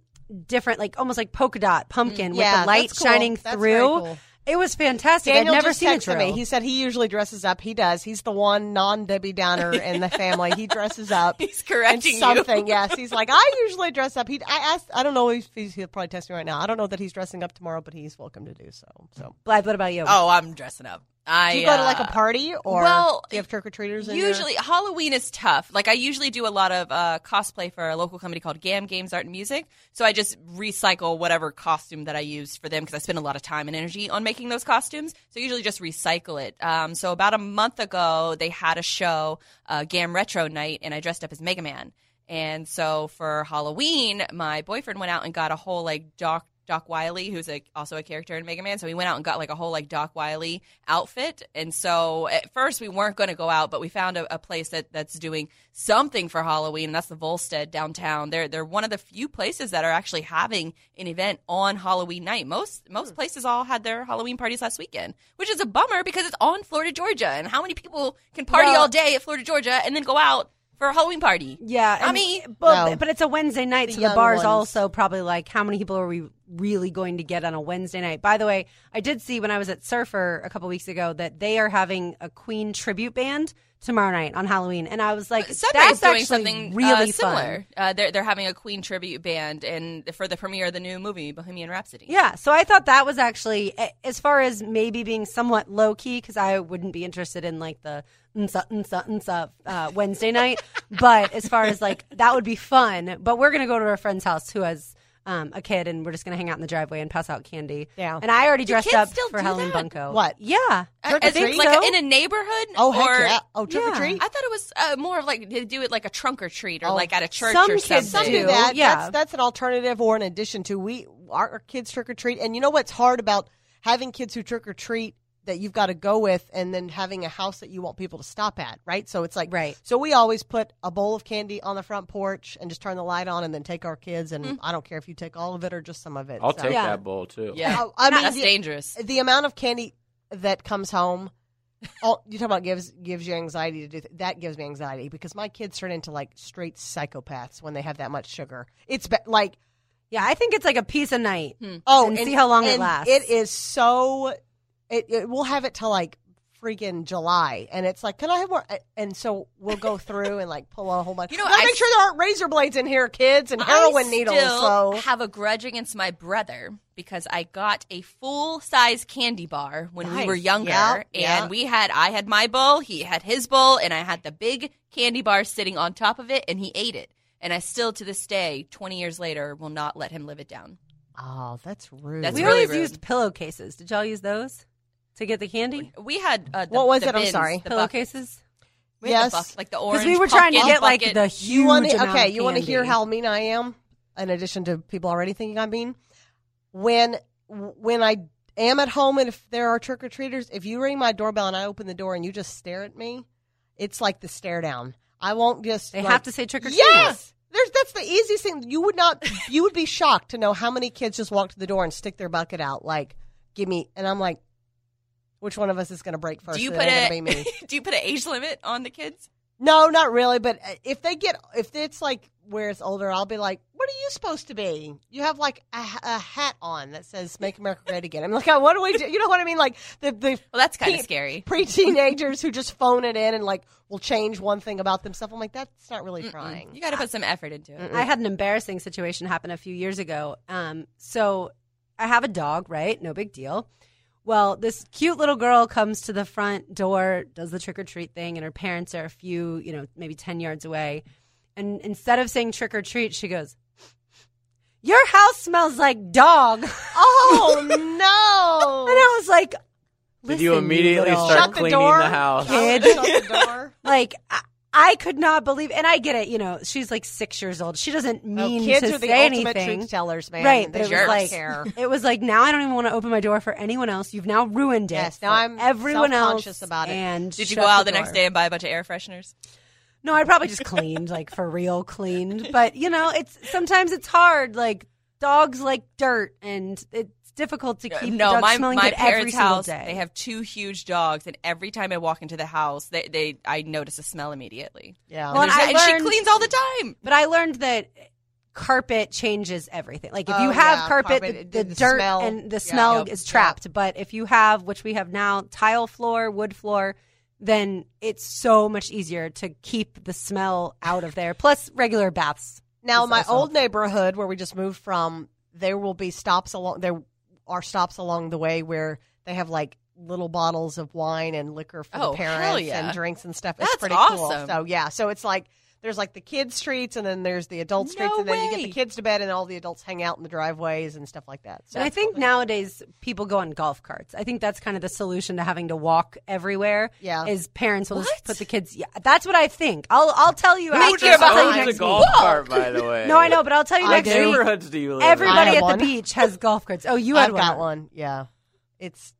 different, like almost like polka dot pumpkin with Yeah, the light cool. shining That's through. Cool. It was fantastic. Daniel I'd never just seen a texted me. He said he usually dresses up. He does. He's the one non Debbie Downer *laughs* in the family. He dresses up. he's and correcting you. something. yes, he's like I usually dress up. He, I asked. I don't know if he's he'll probably text me right now. I don't know that he's dressing up tomorrow, but he's welcome to do so. So Blythe, what about you? Oh, I'm dressing up. I Do you go to like a uh, party or well, do you have trick or treaters? Usually, Halloween is tough. Like, I usually do a lot of uh, cosplay for a local company called GAM Games Art and Music. So I just recycle whatever costume that I used for them because I spend a lot of time and energy on making those costumes. So I usually just recycle it. Um, so about a month ago, they had a show, uh, GAM Retro Night, and I dressed up as Mega Man. And so for Halloween, my boyfriend went out and got a whole like Doc Doc Wily, who's a, also a character in Mega Man. So we went out and got like a whole like Doc Wily outfit. And so at first we weren't going to go out, but we found a, a place that, that's doing something for Halloween. And that's the Volstead downtown. They're they're one of the few places that are actually having an event on Halloween night. Most most hmm. places all had their Halloween parties last weekend, which is a bummer because it's on Florida, Georgia. And how many people can party Well- all day at Florida, Georgia, and then go out for a Halloween party? Yeah, I mean, but No. but it's a Wednesday night, The so the bar's ones. also probably like, how many people are we really going to get on a Wednesday night? By the way, I did see when I was at Surfer a couple weeks ago that they are having a Queen tribute band tomorrow night on Halloween, and I was like, Sunrise that's doing actually something really uh, similar. fun. Uh, they're they're having a Queen tribute band and for the premiere of the new movie Bohemian Rhapsody. Yeah, so I thought that was actually as far as maybe being somewhat low key because I wouldn't be interested in like the nsa, nsa, nsa, uh, Wednesday night. *laughs* but as far as like that would be fun. But we're gonna go to a friend's house who has um, a kid, and we're just gonna hang out in the driveway and pass out candy. Yeah. and I already dressed kids up still for do Halloween that? Bunko. What? Yeah, I, I Trick or think treat? like so. in a neighborhood. Oh heck or, yeah! Oh trick or Yeah. treat. I thought it was uh, more of like to do it like a trunk or treat or Oh, like at a church some or kids Some something. do do, that. yeah. That's, that's an alternative or an addition to we our, our kids trick or treat. And you know what's hard about having kids who trick or treat that you've got to go with, and then having a house that you want people to stop at, right? So it's like Right. So we always put a bowl of candy on the front porch and just turn the light on, and then take our kids. And mm. I don't care if you take all of it or just some of it. I'll So- take Yeah. that bowl too. Yeah, Oh, I mean, that's the- dangerous. the amount of candy that comes home all, you talk about gives gives you anxiety to do th- that gives me anxiety because my kids turn into like straight psychopaths when they have that much sugar it's be- like yeah. I think it's like a piece a night. Hmm. oh And see how long it lasts. it is so it, it we'll have it till like freaking July and it's like can I have more and so we'll go through and like pull a whole bunch You know, I make sure there aren't razor blades in here kids and heroin I needles so have a grudge against my brother because I got a full size candy bar when we were younger, Yeah, and yeah. we had I had my bowl, he had his bowl, and I had the big candy bar sitting on top of it, and he ate it. And I still, to this day, twenty years later, will not let him live it down. oh that's rude That's we really always rude. used pillowcases. Did y'all use those to get the candy? We had uh, the, What was the it? I'm bins, sorry. the buckets. Pillowcases. We had the Yes. buck- like the orange. Because we were trying to pumpkin get like bucket. the huge you want amount okay of you want to hear candy. how mean i am in addition to people already thinking i'm mean when when i am at home and if there are trick-or-treaters if you ring my doorbell and i open the door and you just stare at me it's like the stare down i won't just They like- have to say trick or treat. yes there's that's the easiest thing you would not you would be shocked to know how many kids just walk to the door and stick their bucket out like give me and i'm like which one of us is going to break first Do you put a be me. *laughs* Do you put an age limit on the kids? No, not really. But uh, if they get, if it's like where it's older, I'll be like, "What are you supposed to be? You have like a, a hat on that says "Make America Great Again." I'm like, "Oh, "What do we do?" You know what I mean? Like the the Well, that's kind of Pe- scary. *laughs* pre-teenagers who just phone it in and like will change one thing about themselves. I'm like, that's not really trying. You got to put some effort into it. I had an embarrassing situation happen a few years ago. Um, so I have a dog, right? No big deal. Well, this cute little girl comes to the front door, does the trick or treat thing, and her parents are a few, you know, maybe 10 yards away. And instead of saying trick or treat, she goes, Your house smells like dog. Oh *laughs* no. and! I was like, Did you immediately little start Shut the cleaning door. the house? Kid. Shut the door. *laughs* Like, I, I could not believe, and I get it, you know, she's like six years old. She doesn't Oh, mean kids to are the say ultimate anything. truth tellers, man. Right, They but it just was like care. it was like now I don't even want to open my door for anyone else. You've now ruined it. Yes, now for I'm everyone else self-conscious about it. And Did you go out the, door. next day and buy a bunch of air fresheners? No, I probably just cleaned, like for real cleaned. But you know, it's sometimes it's hard. Like dogs like dirt, and it's difficult to keep no, dogs my smelling my good every parents' single house. day. They have two huge dogs, and every time I walk into the house, they, they I notice a smell immediately. Yeah. Well, And, and there's- I and she cleans all the time. But I learned that carpet changes everything. Like if Oh, you have yeah, carpet, carpet, the, the- the the dirt smell. and the Yeah. smell Yep, is yep. trapped. But if you have, which we have now, tile floor, wood floor, then it's so much easier to keep the smell out of there. Plus regular baths. Now, is my also old neighborhood where we just moved from, there will be stops along. There are stops along the way where they have like little bottles of wine and liquor for Oh, the parents yeah. and drinks and stuff. It's That's pretty cool. So yeah, so it's like there's like the kids streets and then there's the adult streets No and then you get the kids to bed and all the adults hang out in the driveways and stuff like that. So And I think nowadays people go on golf carts. I think that's kind of the solution to having to walk everywhere. Yeah. is parents will What? just put the kids. Yeah, that's what I think. I'll I'll tell you Make after. your I'll tell you behind owns next a golf week. cart, by the way. No, I know, but I'll tell you I next do. week. neighborhoods do you live Everybody at one. the beach has golf carts. Oh, you had I've one. got one. Yeah, it's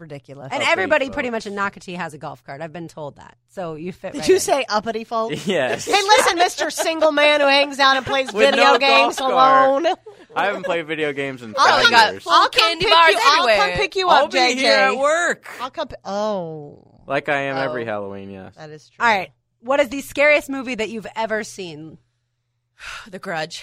ridiculous. And Uppity everybody folks. pretty much in Nocatee has a golf cart. I've been told that. So you fit. Did right you in. say uppity folks? *laughs* Yes. Hey, listen, Mister Single Man who hangs out and plays *laughs* With video no games alone. *laughs* I haven't played video games in I'll five come, got years. I'll come candy pick bars you, I'll come pick you I'll up, be JJ. here at work. I'll come. Pi- oh, Like I am every Oh. Halloween, yes. that is true. All right. What is the scariest movie that you've ever seen? *sighs* The Grudge.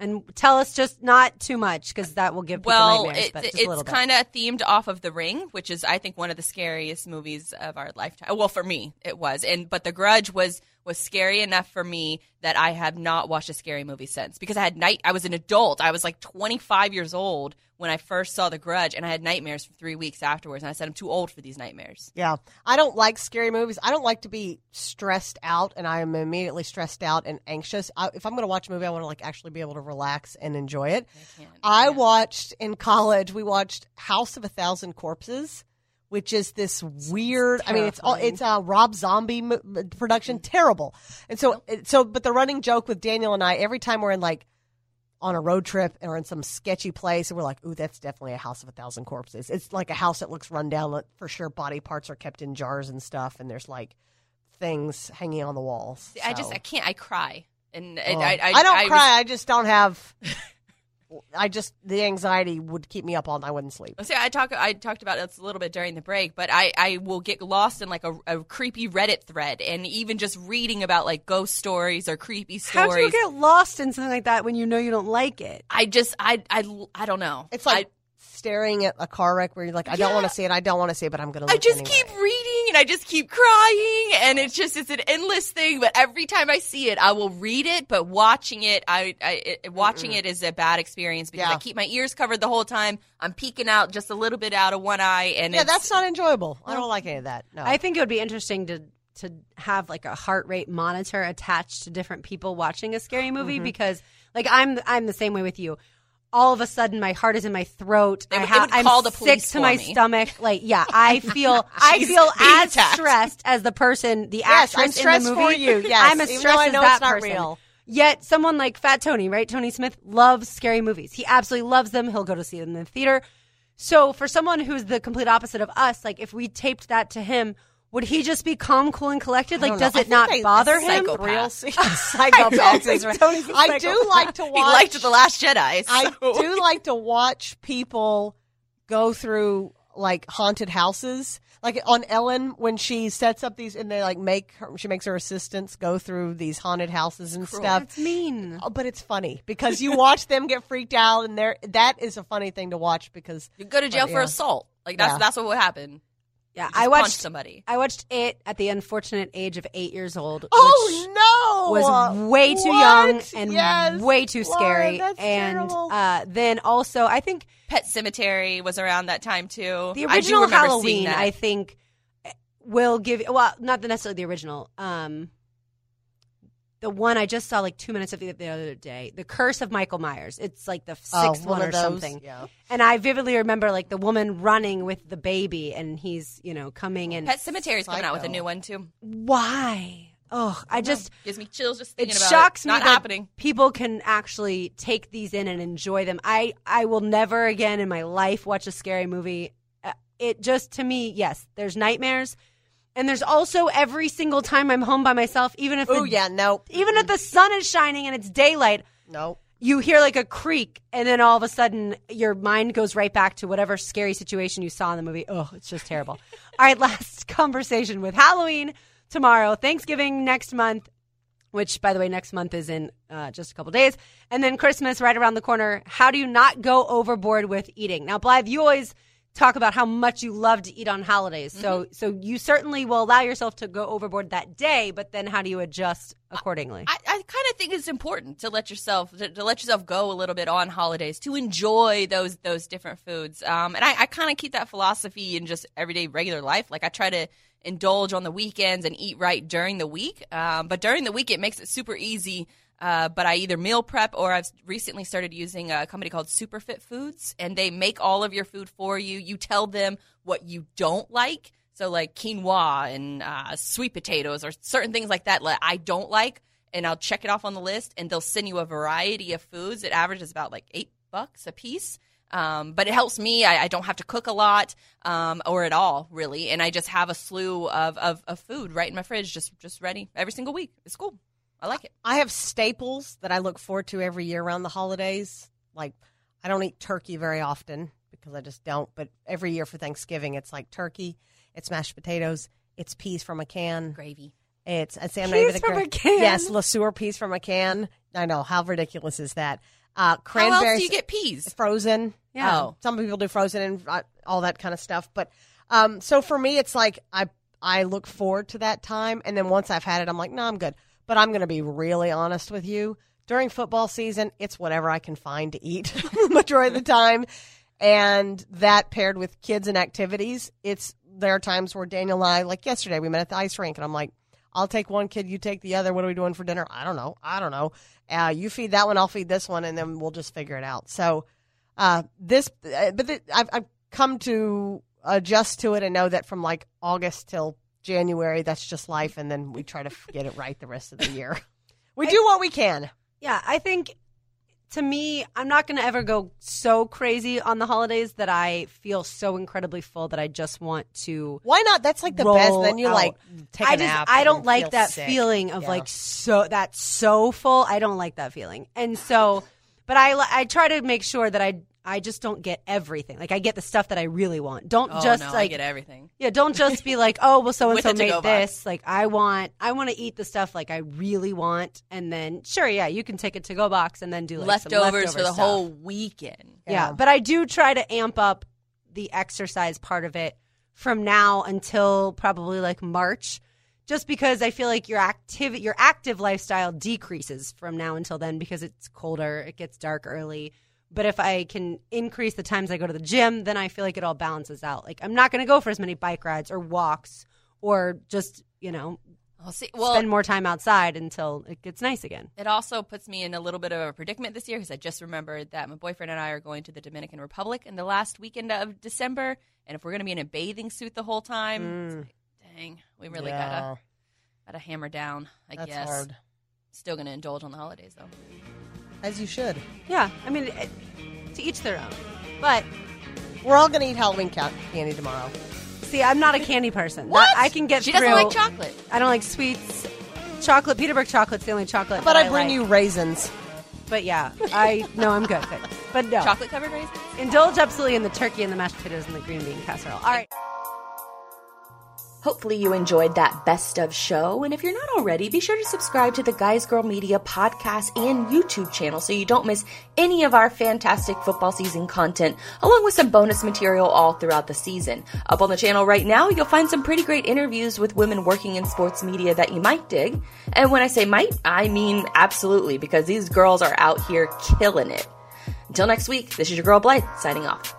And tell us just not too much because that will give people Well, it, but just a it's kind of themed off of The Ring, which is I think one of the scariest movies of our lifetime. Well, for me, it was. And but The Grudge was was scary enough for me that I have not watched a scary movie since because I had night. I was an adult. I was like 25 years old when I first saw The Grudge, and I had nightmares for three weeks afterwards. And I said, I'm too old for these nightmares. Yeah, I don't like scary movies. I don't like to be stressed out, and I am immediately stressed out and anxious. I, if I'm going to watch a movie, I want to like actually be able to relax and enjoy it. can't. I watched in college. We watched House of a Thousand Corpses, which is this weird. I mean, it's all it's a Rob Zombie m- production. Mm. Terrible. And so, so, but the running joke with Daniel and I every time we're in like on a road trip or in some sketchy place, and we're like, "Ooh, that's definitely a house of a thousand corpses." It's like a house that looks run down. For sure, body parts are kept in jars and stuff, and there's like things hanging on the walls. I just I can't. I cry, and Oh. I, I, I don't was- cry. I just don't have. *laughs* I just the anxiety would keep me up all night. I wouldn't sleep. See, I talk. I talked about this a little bit during the break, but I, I will get lost in like a, a creepy Reddit thread, and even just reading about like ghost stories or creepy stories. How do you get lost in something like that when you know you don't like it? I just, I, I, I don't know. It's like I, staring at a car wreck where you're like, I don't want to see it. I don't want to see it, but I'm going to. I just keep reading and I just keep crying, and it's just it's an endless thing. But every time I see it, I will read it. But watching it, I, I it, watching it is a bad experience because Yeah. I keep my ears covered the whole time. I'm peeking out just a little bit out of one eye, and Yeah, it's, that's not enjoyable. I don't like any of that. No. I think it would be interesting to to have like a heart rate monitor attached to different people watching a scary movie Mm-hmm. because like I'm I'm the same way with you. All of a sudden, my heart is in my throat. It I would- it have, would I'm the sick to my me. stomach. Like, yeah, *laughs* I feel I feel as attacked. stressed as the person, the Yes, actress I'm in the for movie. you, *laughs* yes, I'm as even stressed as that person. real. Yet, someone like Fat Tony, right? Tony Smith loves scary movies. He absolutely loves them. He'll go to see them in the theater. So, for someone who's the complete opposite of us, like if we taped that to him, would he just be calm, cool, and collected? Like, does it not bother him? *laughs* *laughs* psychopath. Real psychopaths is right. Tony's do like to watch. *laughs* he liked the Last Jedi. I do like to watch people go through like haunted houses. Like on Ellen, when she sets up these and they like make her, she makes her assistants go through these haunted houses and stuff. That's mean. Oh, but it's funny because you watch them get freaked out, and there that is a funny thing to watch because You go to jail But, for yeah. assault. Like that's Yeah. that's what would happen. Yeah, I watched somebody. I watched it at the unfortunate age of eight years old. oh no, was way too What? young and Yes. way too scary. that's and uh, then also, I think Pet Sematary was around that time too. the original seeing Halloween. I think, will give well, not necessarily the original. Um, the one I just saw like two minutes of the, the other day, The Curse of Michael Myers. It's like the Oh, sixth one, or those. something. Yeah. And I vividly remember like the woman running with the baby, and he's you know coming and Pet Sematary's coming out with a new one too. why? Oh, I just Gives me chills just it thinking about shocks it. me Not that happening. people can actually take these in and enjoy them. I I will never again in my life watch a scary movie. Uh, It just to me, yes, there's nightmares, and there's also every single time I'm home by myself, even if Oh yeah, no, even if the sun is shining and it's daylight, no. you hear like a creak, and then all of a sudden your mind goes right back to whatever scary situation you saw in the movie. Oh, it's just terrible. *laughs* all right, last *laughs* conversation with Halloween tomorrow, Thanksgiving next month, which by the way, next month is in uh, just a couple days, and then Christmas right around the corner. How do you not go overboard with eating? Now, Blythe, you always talk about how much you love to eat on holidays. So so you certainly will allow yourself to go overboard that day, but then how do you adjust accordingly? I, I kind of think it's important to let yourself to, to let yourself go a little bit on holidays to enjoy those those different foods. Um, and I, I kind of keep that philosophy in just everyday regular life. Like I try to indulge on the weekends and eat right during the week. Um, but during the week, it makes it super easy. Uh, but I either meal prep or I've recently started using a company called Superfit Foods, and they make all of your food for you. You tell them what you don't like. So, like quinoa and uh, sweet potatoes or certain things like that, that I don't like, and I'll check it off on the list, and they'll send you a variety of foods. It averages about like eight bucks a piece. Um, but it helps me. I, I, don't have to cook a lot um, or at all, really, and I just have a slew of, of, of food right in my fridge, just just ready every single week. It's cool. I like it. I have staples that I look forward to every year around the holidays. Like I don't eat turkey very often because I just don't. But every year for Thanksgiving, it's like turkey, it's mashed potatoes, it's peas from a can, Gravy. It's I say I'm Peas not even from gra- a can? Yes, LeSueur peas from a can. I know how ridiculous is that? Uh, How else do you get peas? frozen. Yeah. Um, some people do frozen and uh, all that kind of stuff. But um, so for me, it's like I I look forward to that time, and then once I've had it, I'm like, no, I'm good. But I'm going to be really honest with you. During football season, it's whatever I can find to eat *laughs* majority of the time, and that paired with kids and activities, it's there are times where Daniel and I, like yesterday, we met at the ice rink, and I'm like. I'll take one kid, you take the other. What are we doing for dinner? I don't know. I don't know. Uh, you feed that one, I'll feed this one, and then we'll just figure it out. So, uh, this, uh, but I've, I've come to adjust to it and know that from like August till January, that's just life, and then we try to get it right the rest of the year. *laughs* We do what we can. Yeah, I think to me, I'm not going to ever go so crazy on the holidays that I feel so incredibly full that I just want to. Why not? That's like the best. Then you like take a I just nap. I don't like that sick. feeling of Yeah. like so that's so full. I don't like that feeling, and so, but I I try to make sure that I I just don't get everything. Like I get the stuff that I really want. Don't Oh just no, I like get everything. yeah, don't just be like, oh, well, so and so With the made this. box. Like, I want, I want to eat the stuff like I really want, and then sure, yeah, you can take a to-go box and then do like some Leftovers leftover for the stuff. whole weekend. Yeah. Yeah. but I do try to amp up the exercise part of it from now until probably like March, just because I feel like your active your active lifestyle decreases from now until then because it's colder, it gets dark early. But if I can increase the times I go to the gym, then I feel like it all balances out. Like I'm not going to go for as many bike rides or walks or just you know I'll see. Well, spend more time outside until it gets nice again. it also puts me in a little bit of a predicament this year because I just remembered that my boyfriend and I are going to the Dominican Republic in the last weekend of December, and if we're going to be in a bathing suit the whole time, it's mm. like, dang, we really Yeah, gotta gotta hammer down. I That's guess. hard. Still going to indulge on the holidays though. As you should. Yeah, I mean, it, to each their own. But We're all gonna eat Halloween candy tomorrow. see, I'm not a candy person. What? I can get She through. doesn't like chocolate. I don't like sweets. Chocolate, Peterbrooke chocolate's the only chocolate. But that I bring like. you raisins. But yeah, I no, I'm good. good. But no, Chocolate covered raisins. indulge absolutely in the turkey and the mashed potatoes and the green bean casserole. All right. Hopefully, you enjoyed that best of show. And if you're not already, be sure to subscribe to the Guys Girl Media podcast and YouTube channel so you don't miss any of our fantastic football season content, along with some bonus material all throughout the season. Up on the channel right now, you'll find some pretty great interviews with women working in sports media that you might dig. And when I say might, I mean absolutely, because these girls are out here killing it. Until next week, this is your girl Blythe signing off.